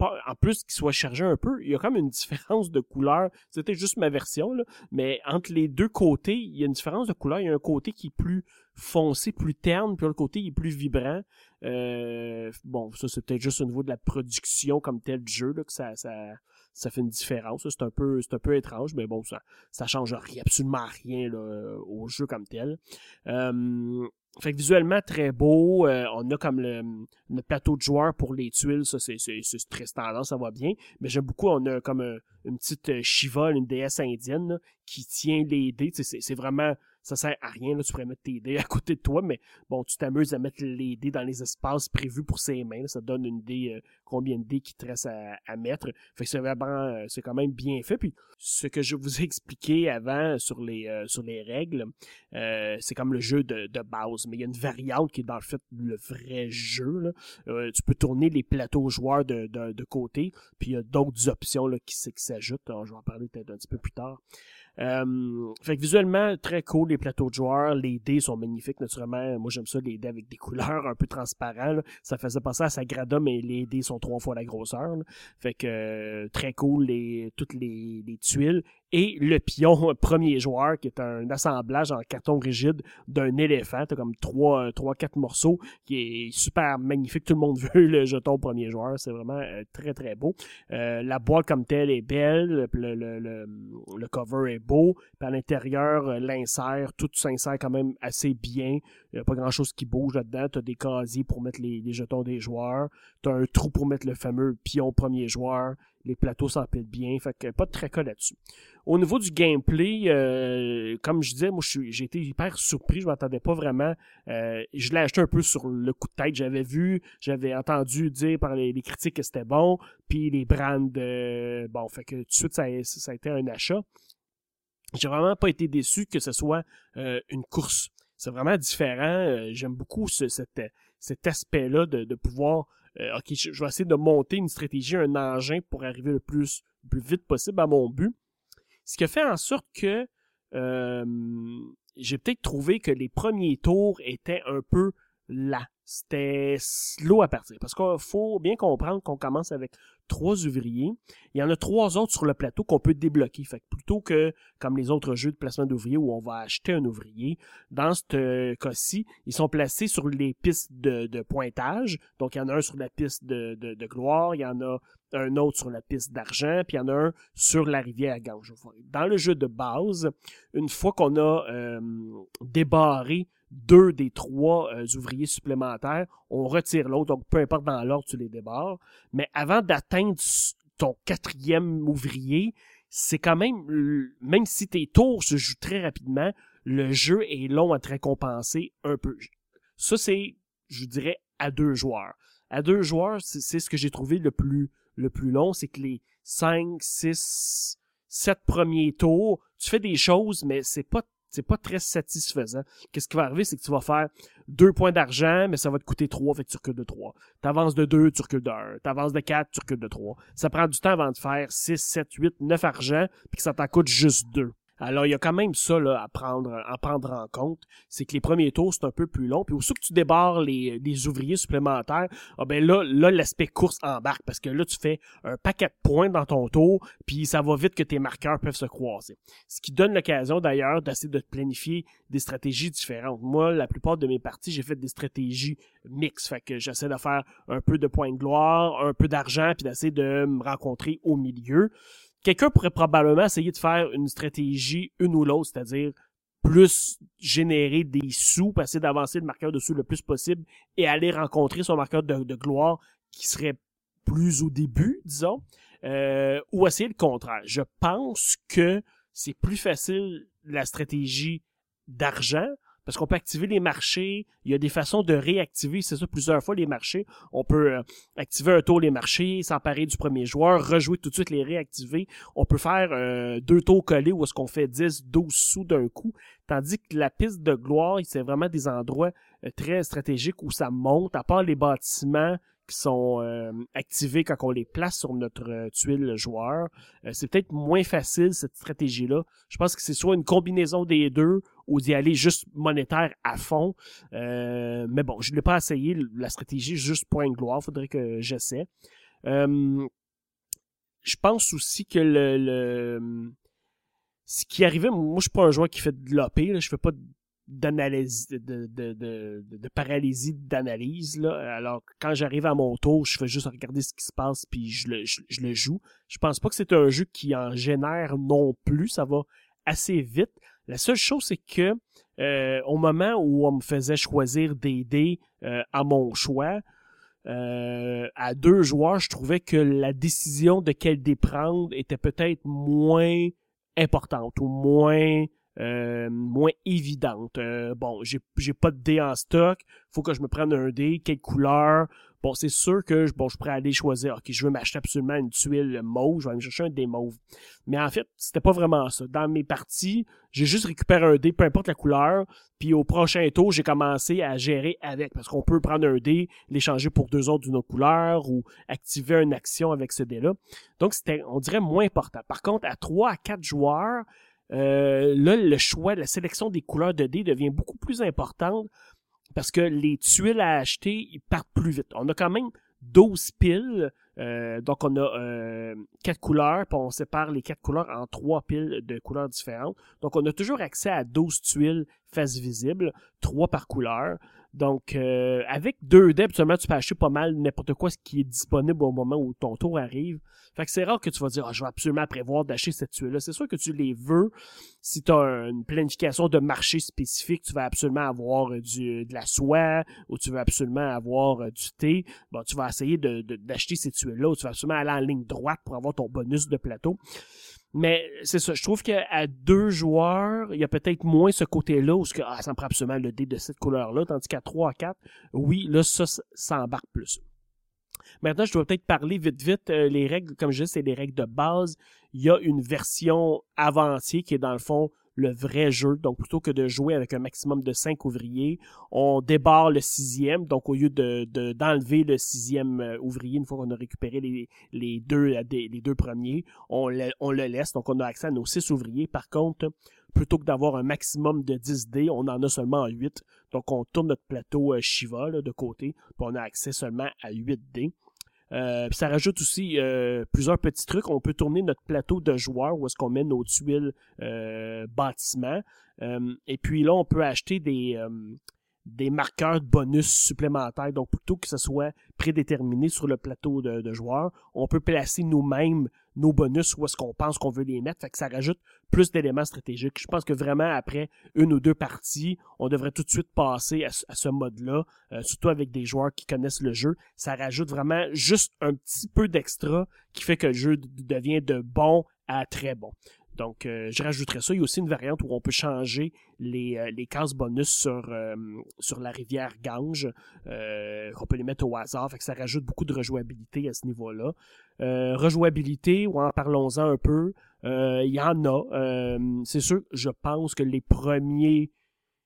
en plus qu'il soit chargé un peu, il y a comme une différence de couleur. C'était juste ma version, là, mais entre les deux côtés, il y a une différence de couleur. Il y a un côté qui est plus foncé, plus terne, puis l'autre côté est plus vibrant. Euh, bon, ça c'est peut-être juste au niveau de la production comme tel du jeu là, que ça, ça, ça fait une différence. C'est un peu, c'est un peu étrange, mais bon, ça, ça change absolument rien là, au jeu comme tel. Euh, fait que visuellement très beau. Euh, on a comme le, plateau de joueurs pour les tuiles, ça c'est, c'est, très standard, ça va bien. Mais j'aime beaucoup, on a comme une petite euh, Shiva, une déesse indienne, qui tient les dés. C'est vraiment ça sert à rien. Là, tu pourrais mettre tes dés à côté de toi, mais bon, tu t'amuses à mettre les dés dans les espaces prévus pour ses mains. ça donne une idée euh, combien de dés qui te reste à, mettre. Fait que c'est vraiment, euh, c'est quand même bien fait. Puis ce que je vous ai expliqué avant sur les euh, sur les règles, c'est comme le jeu de, base, mais il y a une variante qui est dans le fait le vrai jeu. Là. tu peux tourner les plateaux joueurs de, de, de côté, puis il y a d'autres options là, qui s'ajoutent. Je vais en parler peut-être un petit peu plus tard. Euh, fait que visuellement, très cool les plateaux de joueurs. Les dés sont magnifiques, naturellement. Moi, j'aime ça, les dés avec des couleurs un peu transparentes. Ça faisait passer à Sagrada, mais les dés sont trois fois la grosseur. Fait que euh, très cool les toutes les tuiles et le pion premier joueur qui est un assemblage en carton rigide d'un éléphant. T'as comme trois trois quatre morceaux qui est super magnifique. Tout le monde veut le jeton premier joueur. C'est vraiment euh, très très beau. Euh, la boîte comme telle est belle. Le, le, le, cover est beau. Puis à l'intérieur euh, l'insert tout s'insère quand même assez bien. Il n'y a pas grand chose qui bouge là-dedans. T'as des casiers pour mettre les, les jetons des joueurs. T'as un trou pour mettre le fameux pion premier joueur les plateaux s'empilent bien, fait que pas de tracas là-dessus. Au niveau du gameplay, euh, comme je disais, moi j'ai été hyper surpris, je m'attendais pas vraiment. Euh, je l'ai acheté un peu sur le coup de tête, j'avais vu, j'avais entendu dire par les, critiques que c'était bon, puis les brands, euh, bon, fait que tout de suite ça, a été un achat. J'ai vraiment pas été déçu que ce soit une course. C'est vraiment différent. J'aime beaucoup ce, cet, aspect-là de pouvoir euh, ok, je, vais essayer de monter une stratégie, un engin pour arriver le plus, plus vite possible à mon but. Ce qui a fait en sorte que euh, j'ai peut-être trouvé que les premiers tours étaient un peu là. C'était slow à partir. Parce qu'il faut bien comprendre qu'on commence avec trois ouvriers. Il y en a trois autres sur le plateau qu'on peut débloquer. Fait que plutôt que comme les autres jeux de placement d'ouvriers où on va acheter un ouvrier, dans ce cas-ci, ils sont placés sur les pistes de, pointage. Donc il y en a un sur la piste de, de, gloire, il y en a un autre sur la piste d'argent, puis il y en a un sur la rivière Gange. Dans le jeu de base, une fois qu'on a euh, débarré deux des trois euh, ouvriers supplémentaires, on retire l'autre, donc peu importe dans l'ordre, tu les débarres. Mais avant d'atteindre ton quatrième ouvrier, c'est quand même, même si tes tours se jouent très rapidement, le jeu est long à te récompenser un peu. Ça, c'est, je dirais, à deux joueurs. À deux joueurs, c'est ce que j'ai trouvé le plus, le plus long, c'est que les 5, 6, 7 premiers tours, tu fais des choses, mais c'est pas c'est pas très satisfaisant. Qu'est-ce qui va arriver, c'est que tu vas faire deux points d'argent, mais ça va te coûter trois, fait que tu recules de trois. T'avances de deux, tu recules de un. T'avances de quatre, tu recules de trois. Ça prend du temps avant de faire six, sept, huit, neuf argent, puis que ça t'en coûte juste deux. Alors, il y a quand même ça là, à prendre, à prendre en compte. C'est que les premiers tours, c'est un peu plus long. Puis aussi que tu débarres les, les ouvriers supplémentaires, ah ben là, là, l'aspect course embarque parce que là, tu fais un paquet de points dans ton tour, puis ça va vite que tes marqueurs peuvent se croiser. Ce qui donne l'occasion d'ailleurs d'essayer de planifier des stratégies différentes. Moi, la plupart de mes parties, j'ai fait des stratégies mixtes. Fait que j'essaie de faire un peu de points de gloire, un peu d'argent, puis d'essayer de me rencontrer au milieu quelqu'un pourrait probablement essayer de faire une stratégie une ou l'autre, c'est-à-dire plus générer des sous, passer d'avancer le marqueur de sous le plus possible et aller rencontrer son marqueur de, gloire qui serait plus au début, disons, euh, ou essayer le contraire. Je pense que c'est plus facile la stratégie d'argent parce qu'on peut activer les marchés. Il y a des façons de réactiver, c'est ça, plusieurs fois les marchés. On peut euh, activer un tour les marchés, s'emparer du premier joueur, rejouer tout de suite les réactiver. On peut faire euh, deux tours collés où est-ce qu'on fait 10, 12 sous d'un coup. Tandis que la piste de gloire, c'est vraiment des endroits euh, très stratégiques où ça monte, à part les bâtiments qui sont activés quand on les place sur notre tuile joueur. c'est peut-être moins facile cette stratégie-là. Je pense que c'est soit une combinaison des deux ou d'y aller juste monétaire à fond. Euh, mais bon, je ne l'ai pas essayé, la stratégie juste point de gloire, faudrait que j'essaie. Euh, je pense aussi que le, ce qui arrivait, moi je suis pas un joueur qui fait de l'OP, je fais pas d'analyse de, de, de, de, paralysie d'analyse là. Alors quand j'arrive à mon tour je fais juste regarder ce qui se passe puis je le, je le joue. Je pense pas que c'est un jeu qui en génère non plus ça va assez vite. La seule chose, c'est que euh, au moment où on me faisait choisir des dés euh, à mon choix, euh, à deux joueurs, je trouvais que la décision de quel dé prendre était peut-être moins importante ou moins moins évidente. bon, j'ai pas de dé en stock, faut que je me prenne un dé, quelle couleur, Bon, c'est sûr que bon, je pourrais aller choisir, ok, je veux m'acheter absolument une tuile mauve, je vais aller me chercher un dé mauve. Mais en fait, c'était pas vraiment ça. Dans mes parties, j'ai juste récupéré un dé, peu importe la couleur, puis au prochain tour, j'ai commencé à gérer avec, parce qu'on peut prendre un dé, l'échanger pour deux autres d'une autre couleur, ou activer une action avec ce dé-là. Donc, c'était, on dirait, moins important. Par contre, à trois à quatre joueurs, euh, là, le choix, la sélection des couleurs de dés devient beaucoup plus importante parce que les tuiles à acheter, ils partent plus vite. On a quand même 12 piles, euh, donc on a euh, quatre couleurs, puis on sépare les quatre couleurs en trois piles de couleurs différentes. Donc on a toujours accès à 12 tuiles face visible, trois par couleur. Donc, euh, avec deux dés, absolument, tu peux acheter pas mal n'importe quoi ce qui est disponible au moment où ton tour arrive. Fait que c'est rare que tu vas dire, ah, je vais absolument prévoir d'acheter cette tuile-là. C'est sûr que tu les veux. Si tu as une planification de marché spécifique, tu vas absolument avoir euh, du, de la soie ou tu veux absolument avoir euh, du thé. Bon, tu vas essayer d'acheter de, ces tuiles-là ou tu vas absolument aller en ligne droite pour avoir ton bonus de plateau. Mais c'est ça, je trouve qu'à deux joueurs, il y a peut-être moins ce côté-là où que, ah, ça me prend absolument le dé de cette couleur-là, tandis qu'à trois à quatre, oui, là, ça, ça plus. Maintenant, je dois peut-être parler vite vite. Euh, les règles, comme je dis, c'est des règles de base. Il y a une version avancée qui est dans le fond le vrai jeu. Donc, plutôt que de jouer avec un maximum de cinq ouvriers, on débarre le sixième. Donc, au lieu de, d'enlever le sixième euh, ouvrier, une fois qu'on a récupéré les, les, deux, euh, les deux premiers, on le, on le laisse. Donc, on a accès à nos six ouvriers. Par contre, plutôt que d'avoir un maximum de 10 dés, on en a seulement 8. Donc, on tourne notre plateau euh, Shiva de côté, puis on a accès seulement à 8 dés. Euh, ça rajoute aussi euh, plusieurs petits trucs. On peut tourner notre plateau de joueurs où est-ce qu'on met nos tuiles euh, bâtiments. et puis là, on peut acheter des des marqueurs de bonus supplémentaires. Donc, plutôt que ce soit prédéterminé sur le plateau de, joueurs, on peut placer nous-mêmes nos bonus où est-ce qu'on pense qu'on veut les mettre. Fait que ça rajoute plus d'éléments stratégiques. Je pense que vraiment, après une ou deux parties, on devrait tout de suite passer à, ce mode-là, euh, surtout avec des joueurs qui connaissent le jeu. Ça rajoute vraiment juste un petit peu d'extra qui fait que le jeu devient de bon à très bon. Donc, euh, je rajouterais ça. Il y a aussi une variante où on peut changer les, euh, les cases bonus sur, euh, sur la rivière Gange. on peut les mettre au hasard. Fait que ça rajoute beaucoup de rejouabilité à ce niveau-là. rejouabilité, ou en parlons-en un peu. Il y en a. C'est sûr, je pense que les premiers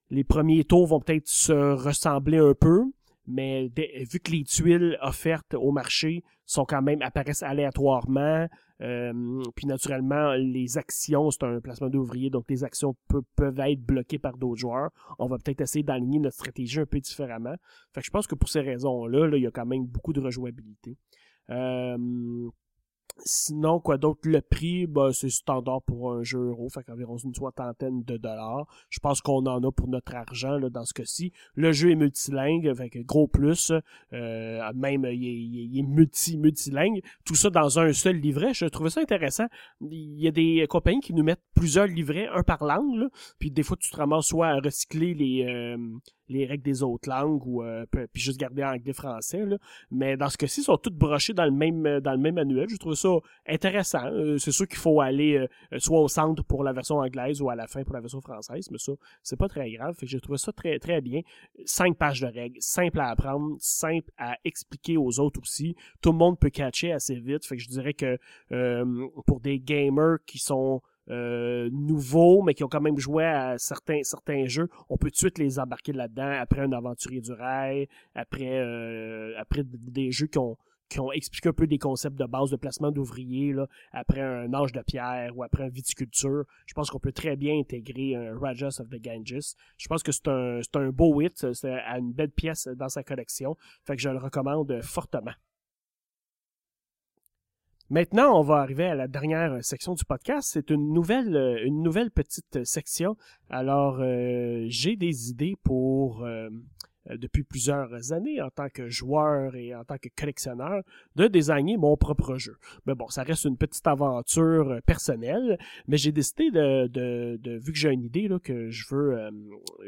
les premiers tours vont peut-être se ressembler un peu mais vu que les tuiles offertes au marché sont quand même apparaissent aléatoirement, euh, puis naturellement les actions c'est un placement d'ouvriers donc les actions peuvent être bloquées par d'autres joueurs. On va peut-être essayer d'aligner notre stratégie un peu différemment. Fait que je pense que pour ces raisons-là, là, il y a quand même beaucoup de rejouabilité. Euh, Sinon, quoi d'autre? Le prix, bah, c'est standard pour un jeu euro, fait qu'environ une soixantaine de dollars. Je pense qu'on en a pour notre argent là, dans ce cas-ci. Le jeu est multilingue, avec gros plus. Euh, même, il est, multi, multilingue. Tout ça dans un seul livret. Je trouvais ça intéressant. Il y a des compagnies qui nous mettent plusieurs livrets, un par langue. Puis des fois, tu te ramasses soit à recycler les, euh, les règles des autres langues ou euh, puis juste garder anglais français là. mais dans ce cas-ci ils sont toutes brochées dans le même dans le même manuel je trouve ça intéressant. Euh, c'est sûr qu'il faut aller soit au centre pour la version anglaise ou à la fin pour la version française mais ça c'est pas très grave. Fait que j'ai trouvé ça très très bien. Cinq pages de règles simple à apprendre simple à expliquer aux autres aussi. Tout le monde peut catcher assez vite. Fait que je dirais que pour des gamers qui sont euh, nouveaux, mais qui ont quand même joué à certains, certains jeux, on peut tout de suite les embarquer là-dedans. Après un aventurier du rail, après, euh, après des jeux qui ont, qui ont expliqué un peu des concepts de base de placement d'ouvriers, après un âge de pierre ou après un viticulture. Je pense qu'on peut très bien intégrer un Rajas of the Ganges. Je pense que c'est un, un beau hit, c'est une belle pièce dans sa collection. Fait que je le recommande fortement. Maintenant, on va arriver à la dernière section du podcast. C'est une nouvelle, euh, une nouvelle petite section. Alors, euh, j'ai des idées pour, euh, depuis plusieurs années, en tant que joueur et en tant que collectionneur, de designer mon propre jeu. Mais bon, ça reste une petite aventure personnelle, mais j'ai décidé de, de, de, vu que j'ai une idée là, que je veux,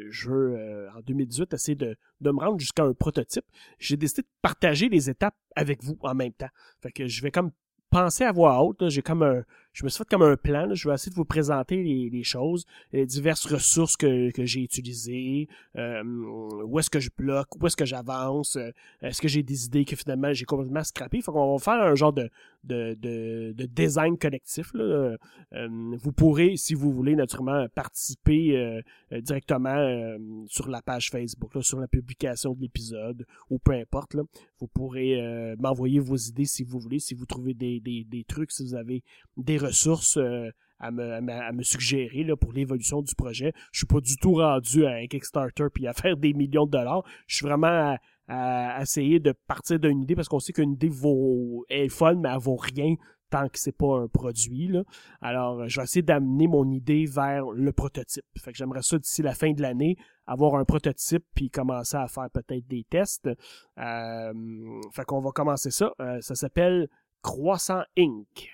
je veux en 2018 essayer de, de me rendre jusqu'à un prototype, j'ai décidé de partager les étapes avec vous en même temps. Fait que je vais comme penser à voix haute. J'ai comme un, je me suis fait comme un plan. Je vais essayer de vous présenter les, choses, les diverses ressources que, que j'ai utilisées, euh, où est-ce que je bloque, où est-ce que j'avance, euh, est-ce que j'ai des idées que finalement j'ai complètement scrappées. Faut qu'on va faire un genre de, de, de, de design collectif. Là. Euh, vous pourrez, si vous voulez, naturellement participer directement sur la page Facebook, là, sur la publication de l'épisode, ou peu importe. Là. Vous pourrez m'envoyer vos idées si vous voulez, si vous trouvez des, des, des trucs, si vous avez des ressources euh, à, me, à, me, suggérer là, pour l'évolution du projet. Je suis pas du tout rendu à un Kickstarter puis à faire des millions de dollars. Je suis vraiment à, essayer de partir d'une idée parce qu'on sait qu'une idée vaut est mais elle vaut rien tant que c'est pas un produit. Là. Alors, je vais essayer d'amener mon idée vers le prototype. Fait que j'aimerais ça d'ici la fin de l'année, avoir un prototype puis commencer à faire peut-être des tests. Euh, fait qu'on va commencer ça. Euh, ça s'appelle Croissant Inc.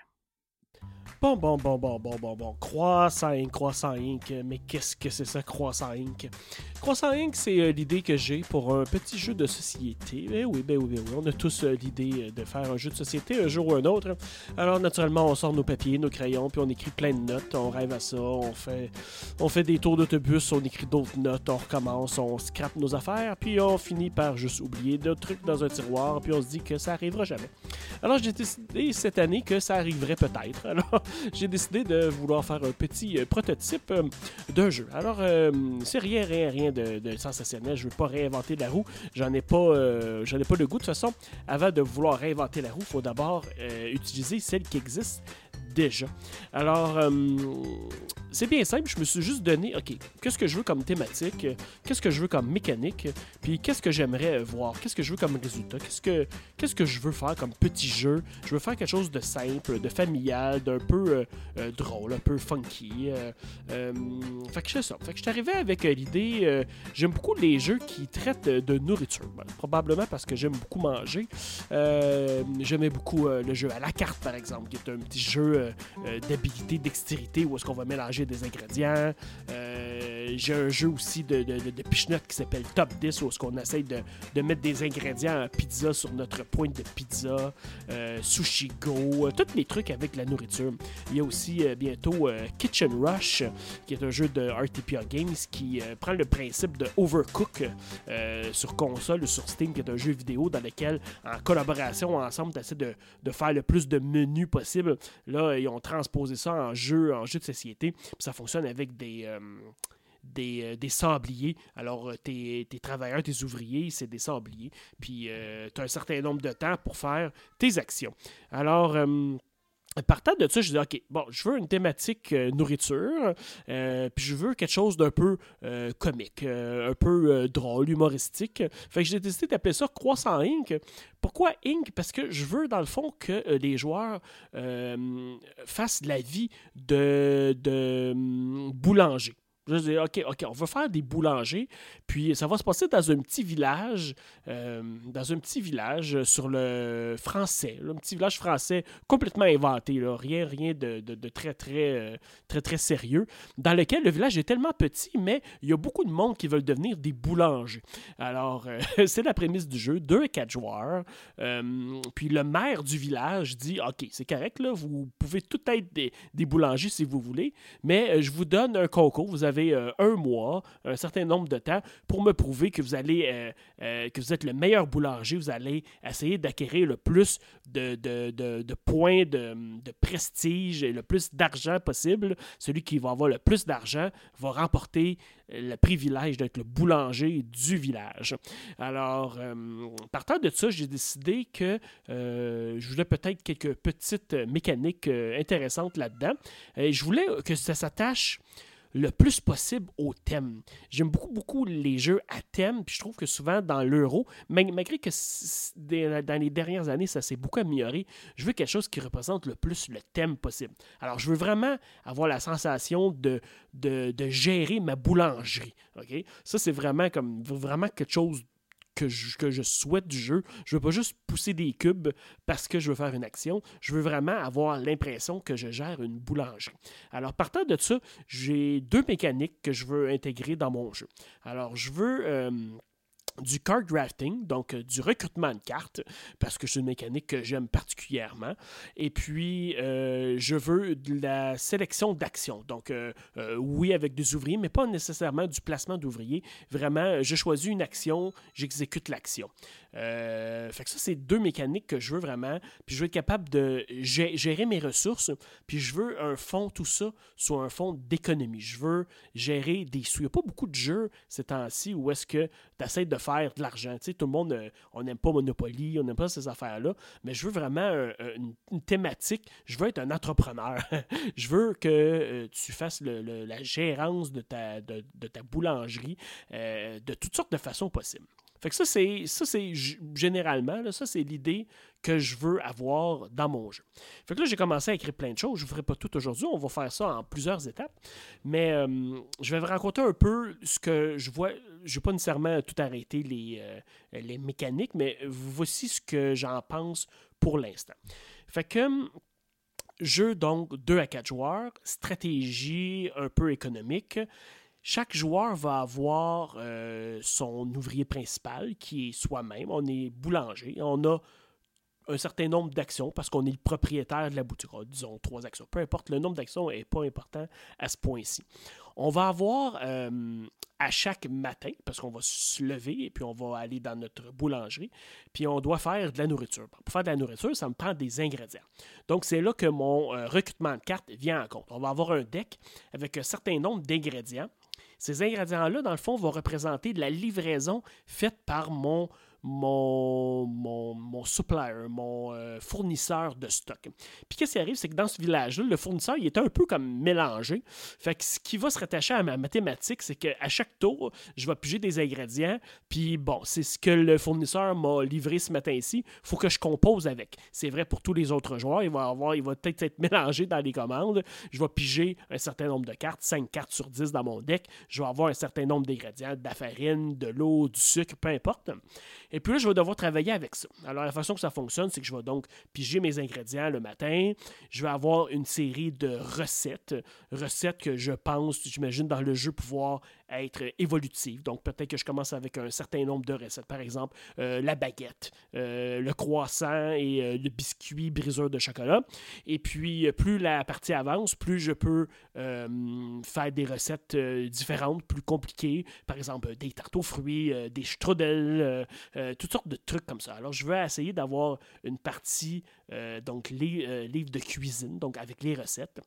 Bon, bon, bon, bon, bon, bon, bon. Croissant Inc., Croissant Inc. Mais qu'est-ce que c'est ça, Croissant Inc?? Croissant Inc., c'est euh, l'idée que j'ai pour un petit jeu de société. Ben oui, ben oui, ben oui. On a tous euh, l'idée euh, de faire un jeu de société un jour ou un autre. Alors, naturellement, on sort nos papiers, nos crayons, puis on écrit plein de notes. On rêve à ça. On fait, on fait des tours d'autobus, on écrit d'autres notes, on recommence, on scrape nos affaires, puis on finit par juste oublier d'autres trucs dans un tiroir, puis on se dit que ça arrivera jamais. Alors, j'ai décidé cette année que ça arriverait peut-être. j'ai décidé de vouloir faire un petit euh, prototype euh, d'un jeu. Alors, euh, c'est rien, rien, rien de, sensationnel. Je ne veux pas réinventer la roue. J'en ai pas, j'en ai pas le goût. De toute façon, avant de vouloir réinventer la roue, il faut d'abord utiliser celle qui existe déjà. Alors, euh, c'est bien simple, je me suis juste donné, OK, qu'est-ce que je veux comme thématique, qu'est-ce que je veux comme mécanique, puis qu'est-ce que j'aimerais voir, qu'est-ce que je veux comme résultat, qu'est-ce que, qu'est-ce que je veux faire comme petit jeu. Je veux faire quelque chose de simple, de familial, d'un peu drôle, un peu funky. fait que je ça. Fait que je suis arrivé avec l'idée, j'aime beaucoup les jeux qui traitent de nourriture. Probablement parce que j'aime beaucoup manger. J'aimais beaucoup le jeu à la carte, par exemple, qui est un petit jeu euh, euh, d'habilité, dextérité, où est-ce qu'on va mélanger des ingrédients. Euh, j'ai un jeu aussi de, de, qui s'appelle Top 10, où qu'on essaye de, de, mettre des ingrédients à pizza sur notre pointe de pizza, Sushi Go, tous les trucs avec la nourriture. Il y a aussi bientôt Kitchen Rush, qui est un jeu de RTPA Games qui prend le principe de Overcook sur console ou sur Steam, qui est un jeu vidéo dans lequel, en collaboration ensemble, tu essaies de, de faire le plus de menus possible. Là, ils ont transposé ça en jeu, en jeu de société. ça fonctionne avec des. Euh, euh, des, sabliers. Alors, euh, tes, travailleurs, tes ouvriers, c'est des sabliers. Puis, tu as un certain nombre de temps pour faire tes actions. Alors, Partant de ça, je dis OK, bon, je veux une thématique euh, nourriture, euh, puis je veux quelque chose d'un peu euh, comique, un peu drôle, humoristique. Fait que j'ai décidé d'appeler ça Croissant Inc. Pourquoi Inc? Parce que je veux, dans le fond, que les joueurs fassent la vie de, de boulanger. Je dis, OK, OK, on va faire des boulangers, puis ça va se passer dans un petit village, euh, dans un petit village sur le français, un petit village français complètement inventé, rien, rien de, très, très, euh, très, très sérieux, dans lequel le village est tellement petit, mais il y a beaucoup de monde qui veulent devenir des boulangers. Alors, euh, c'est la prémisse du jeu, deux et quatre joueurs, puis le maire du village dit, OK, c'est correct, là, vous pouvez tout être des, des boulangers si vous voulez, mais je vous donne un concours, vous avez euh, un mois, un certain nombre de temps pour me prouver que vous allez euh, euh, que vous êtes le meilleur boulanger. Vous allez essayer d'acquérir le plus de, points de, prestige et le plus d'argent possible. Celui qui va avoir le plus d'argent va remporter le privilège d'être le boulanger du village. Alors, partant de ça, j'ai décidé que je voulais peut-être quelques petites mécaniques intéressantes là-dedans. Je voulais que ça s'attache le plus possible au thème. J'aime beaucoup, beaucoup les jeux à thème, puis je trouve que souvent dans l'euro, malgré que dans les dernières années, ça s'est beaucoup amélioré, je veux quelque chose qui représente le plus le thème possible. Alors, je veux vraiment avoir la sensation de, de, gérer ma boulangerie. Ça, c'est vraiment comme vraiment quelque chose que je, souhaite du jeu. Je veux pas juste pousser des cubes parce que je veux faire une action. Je veux vraiment avoir l'impression que je gère une boulangerie. Alors, partant de ça, j'ai deux mécaniques que je veux intégrer dans mon jeu. Alors, je veux... Euh, du card drafting, donc euh, du recrutement de cartes, parce que c'est une mécanique que j'aime particulièrement. Et puis, euh, je veux de la sélection d'actions. Donc, euh, oui, avec des ouvriers, mais pas nécessairement du placement d'ouvriers. Vraiment, je choisis une action, j'exécute l'action. fait que ça, c'est deux mécaniques que je veux vraiment. Puis, je veux être capable de gérer mes ressources. Puis, je veux un fond, tout ça, soit un fond d'économie. Je veux gérer des sous. Il n'y a pas beaucoup de jeux ces temps-ci où est-ce que tu essaies de faire de l'argent. Tu sais, tout le monde, euh, on n'aime pas Monopoly, on n'aime pas ces affaires-là, mais je veux vraiment une, thématique. Je veux être un entrepreneur. je veux que euh, tu fasses la gérance de ta, de, ta boulangerie euh, de toutes sortes de façons possibles. Fait que ça, c'est, ça, c'est généralement, là, ça, c'est l'idée que je veux avoir dans mon jeu. Fait que là, j'ai commencé à écrire plein de choses. Je ne ferai pas tout aujourd'hui. On va faire ça en plusieurs étapes. Mais euh, je vais vous raconter un peu ce que je vois. Je vais pas nécessairement tout arrêter les, euh, les mécaniques, mais voici ce que j'en pense pour l'instant. Fait que jeu donc 2 à 4 joueurs, stratégie un peu économique. Chaque joueur va avoir euh, son ouvrier principal qui est soi-même. On est boulanger. On a un certain nombre d'actions parce qu'on est le propriétaire de la boutique. Ah, disons trois actions. Peu importe, le nombre d'actions n'est pas important à ce point-ci. On va avoir euh, à chaque matin, parce qu'on va se lever et puis on va aller dans notre boulangerie, puis on doit faire de la nourriture. Pour faire de la nourriture, ça me prend des ingrédients. Donc c'est là que mon euh, recrutement de cartes vient en compte. On va avoir un deck avec un certain nombre d'ingrédients. Ces ingrédients-là, dans le fond, vont représenter de la livraison faite par mon mon, supplier, mon euh, fournisseur de stock. Puis qu'est-ce qui arrive, c'est que dans ce village-là, le fournisseur, il est un peu comme mélangé. Fait que ce qui va se rattacher à ma mathématique, c'est qu'à chaque tour, je vais piger des ingrédients. Puis bon, c'est ce que le fournisseur m'a livré ce matin-ci. Faut que je compose avec. C'est vrai pour tous les autres joueurs. Il va avoir, il va peut-être être mélangé dans les commandes. Je vais piger un certain nombre de cartes, 5 cartes sur 10 dans mon deck. Je vais avoir un certain nombre d'ingrédients, de la farine, de l'eau, du sucre, peu importe. Et puis là, je vais devoir travailler avec ça. Alors, la façon que ça fonctionne, c'est que je vais donc piger mes ingrédients le matin. Je vais avoir une série de recettes. Recettes que je pense, j'imagine, dans le jeu pouvoir être évolutives. Donc, peut-être que je commence avec un certain nombre de recettes. Par exemple, euh, la baguette, euh, le croissant et euh, le biscuit briseur de chocolat. Et puis, plus la partie avance, plus je peux faire des recettes différentes, plus compliquées. Par exemple, des tartes aux fruits, des strudels, toutes sortes de trucs comme ça. Alors, je veux essayer d'avoir une partie, donc, les livres de cuisine, donc avec les recettes.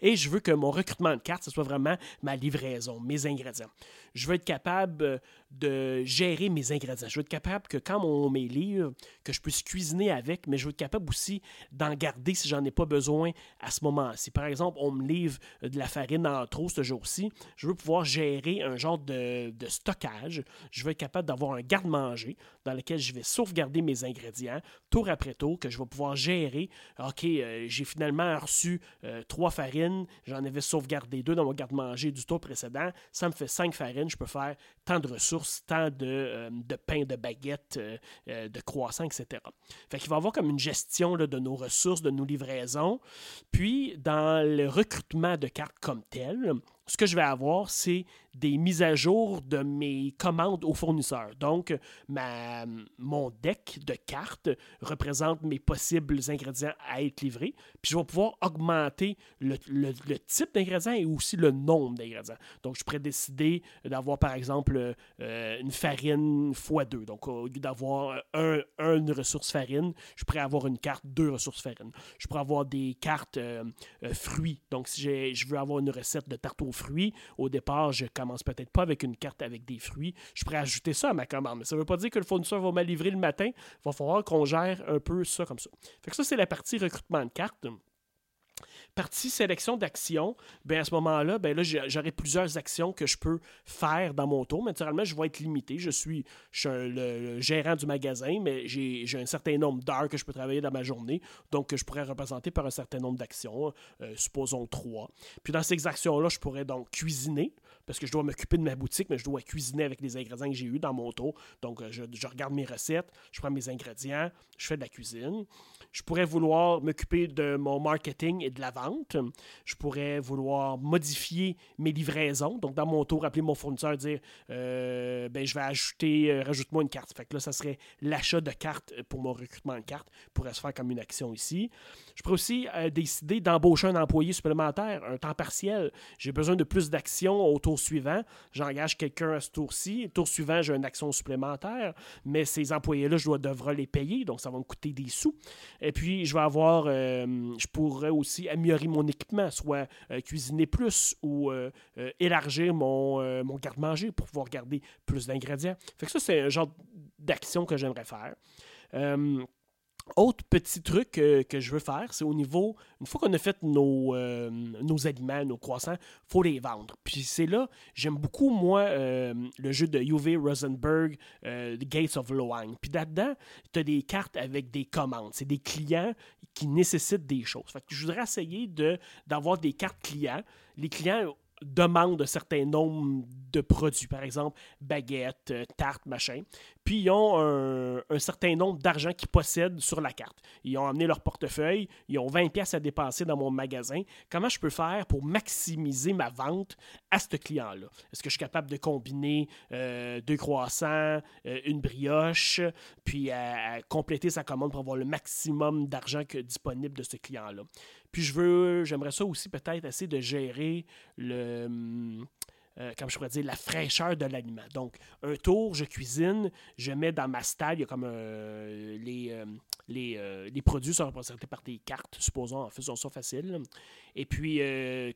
Et je veux que mon recrutement de cartes, ce soit vraiment ma livraison, mes ingrédients. Je veux être capable euh, de gérer mes ingrédients. Je veux être capable que quand on met livre, que je puisse cuisiner avec, mais je veux être capable aussi d'en garder si j'en ai pas besoin à ce moment-ci. Par exemple, on me livre de la farine en trop ce jour-ci, je veux pouvoir gérer un genre de, stockage. Je veux être capable d'avoir un garde-manger dans lequel je vais sauvegarder mes ingrédients tour après tour, que je vais pouvoir gérer. OK, euh, j'ai finalement reçu euh, trois farines, j'en avais sauvegardé deux dans mon garde-manger du tour précédent, ça me fait cinq farines, je peux faire tant de ressources, tant de, euh, de pain, de baguettes, euh, euh, de croissants, etc. Fait qu'il va y avoir comme une gestion de nos ressources, de nos livraisons. Puis, dans le recrutement de cartes comme tel, ce que je vais avoir, c'est des mises à jour de mes commandes aux fournisseurs. Donc, ma, mon deck de cartes représente mes possibles ingrédients à être livrés. Puis, je vais pouvoir augmenter le, type d'ingrédients et aussi le nombre d'ingrédients. Donc, je pourrais décider d'avoir, par exemple, euh, une farine x2. Donc, au lieu d'avoir un, une ressource farine, je pourrais avoir une carte, deux ressources farine. Je pourrais avoir des cartes euh, euh, fruits. Donc, si je veux avoir une recette de tarte aux fruits, au départ, je commence peut-être pas avec une carte avec des fruits. Je pourrais ajouter ça à ma commande. Mais ça ne veut pas dire que le fournisseur va me livrer le matin. Il va falloir qu'on gère un peu ça comme ça. Fait que ça, c'est la partie recrutement de cartes partie sélection d'actions, ben à ce moment-là, ben là, j'aurai plusieurs actions que je peux faire dans mon tour. Naturellement, je vais être limité. Je suis, le, gérant du magasin, mais j'ai un certain nombre d'heures que je peux travailler dans ma journée, donc que je pourrais représenter par un certain nombre d'actions, euh, supposons trois. Puis dans ces actions-là, je pourrais donc cuisiner, parce que je dois m'occuper de ma boutique, mais je dois cuisiner avec les ingrédients que j'ai eus dans mon tour. Donc, euh, je, regarde mes recettes, je prends mes ingrédients, je fais de la cuisine. Je pourrais vouloir m'occuper de mon marketing et de la vente. Je pourrais vouloir modifier mes livraisons. Donc, dans mon tour, appeler mon fournisseur, dire euh, ben, je vais ajouter, euh, rajoute-moi une carte. Fait que là, ça serait l'achat de cartes pour mon recrutement de cartes. pourrait se faire comme une action ici. Je pourrais aussi décider d'embaucher un employé supplémentaire, un temps partiel. J'ai besoin de plus d'actions autour suivant, j'engage quelqu'un à ce tour-ci. Tour suivant, j'ai une action supplémentaire, mais ces employés-là, je dois devrais les payer, donc ça va me coûter des sous. Et puis, je vais avoir, euh, je pourrais aussi améliorer mon équipement, soit euh, cuisiner plus ou euh, élargir mon, mon garde-manger pour pouvoir garder plus d'ingrédients. Fait que ça, c'est un genre d'action que j'aimerais faire. Autre petit truc que je veux faire, c'est au niveau, une fois qu'on a fait nos, euh, nos aliments, nos croissants, il faut les vendre. Puis c'est là, j'aime beaucoup, moi, euh, le jeu de Uwe Rosenberg, euh, The Gates of Loang. Puis là-dedans, tu as des cartes avec des commandes. C'est des clients qui nécessitent des choses. Fait que je voudrais essayer d'avoir des cartes clients. Les clients demandent un certain nombre de produits, par exemple baguettes, tartes, machin puis ils ont un, certain nombre d'argent qu'ils possèdent sur la carte. Ils ont amené leur portefeuille, ils ont 20 pièces à dépenser dans mon magasin. Comment je peux faire pour maximiser ma vente à ce client-là? Est-ce que je suis capable de combiner euh, deux croissants, euh, une brioche, puis compléter sa commande pour avoir le maximum d'argent disponible de ce client-là? Puis je veux, j'aimerais ça aussi peut-être essayer de gérer le... euh, comme je pourrais dire, la fraîcheur de l'aliment. Donc, un tour, je cuisine, je mets dans ma stalle, il y a comme les, les, les, produits sont représentés par des cartes, supposons, en faisant ça facile. Et puis,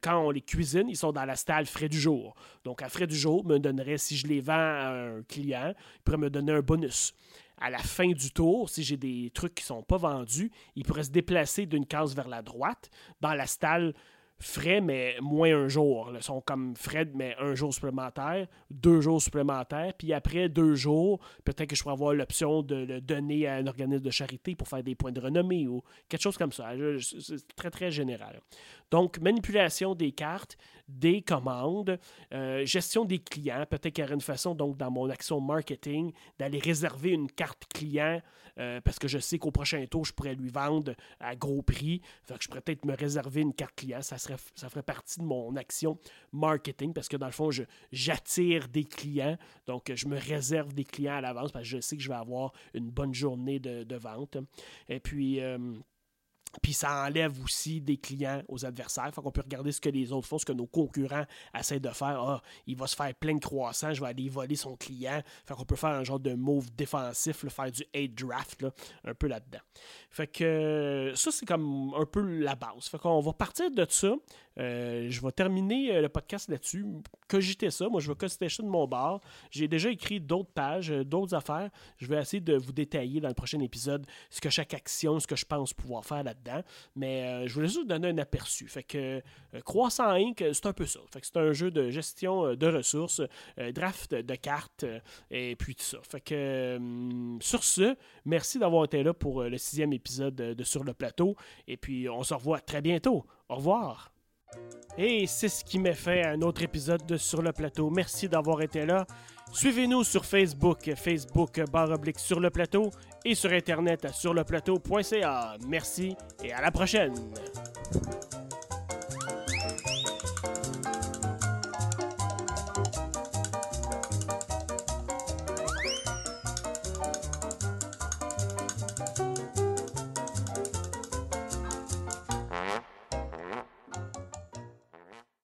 quand on les cuisine, ils sont dans la stalle frais du jour. Donc, à frais du jour, me donnerait, si je les vends à un client, il pourrait me donner un bonus à la fin du tour, si j'ai des trucs qui ne sont pas vendus, il pourrait se déplacer d'une case vers la droite dans la stalle frais, mais moins un jour. Ils sont comme frais, mais un jour supplémentaire, deux jours supplémentaires, puis après deux jours, peut-être que je pourrais avoir l'option de le donner à un organisme de charité pour faire des points de renommée ou quelque chose comme ça. C'est très, très général. Donc, manipulation des cartes, des commandes, euh, gestion des clients. Peut-être qu'il y aurait une façon, donc, dans mon action marketing, d'aller réserver une carte client euh, parce que je sais qu'au prochain tour, je pourrais lui vendre à gros prix. Fait que je pourrais peut-être me réserver une carte client. Ça, serait, ça ferait partie de mon action marketing parce que dans le fond, j'attire des clients. Donc, je me réserve des clients à l'avance parce que je sais que je vais avoir une bonne journée de, vente. Et puis, euh, puis ça enlève aussi des clients aux adversaires. Fait qu'on peut regarder ce que les autres font, ce que nos concurrents essaient de faire. Ah, il va se faire plein de croissants, je vais aller voler son client. Fait qu'on peut faire un genre de move défensif, faire du hate draft, un peu là-dedans. Fait que ça, c'est comme un peu la base. Fait qu'on va partir de ça. Euh, je vais terminer euh, le podcast là-dessus. Cogiter ça. Moi, je vais cogiter ça de mon bar. J'ai déjà écrit d'autres pages, euh, d'autres affaires. Je vais essayer de vous détailler dans le prochain épisode ce que chaque action, ce que je pense pouvoir faire là-dedans. Mais je voulais juste vous donner un aperçu. Fait que Croissant Inc., c'est un peu ça. Fait que c'est un jeu de gestion de ressources, draft de cartes et puis tout ça. Fait que sur ce, merci d'avoir été là pour le sixième épisode de Sur le plateau. Et puis on se revoit très bientôt. Au revoir. Et c'est ce qui met fait à un autre épisode de Sur le plateau. Merci d'avoir été là. Suivez-nous sur Facebook, Facebook barre oblique sur le plateau et sur internet à surleplateau.ca. Merci et à la prochaine.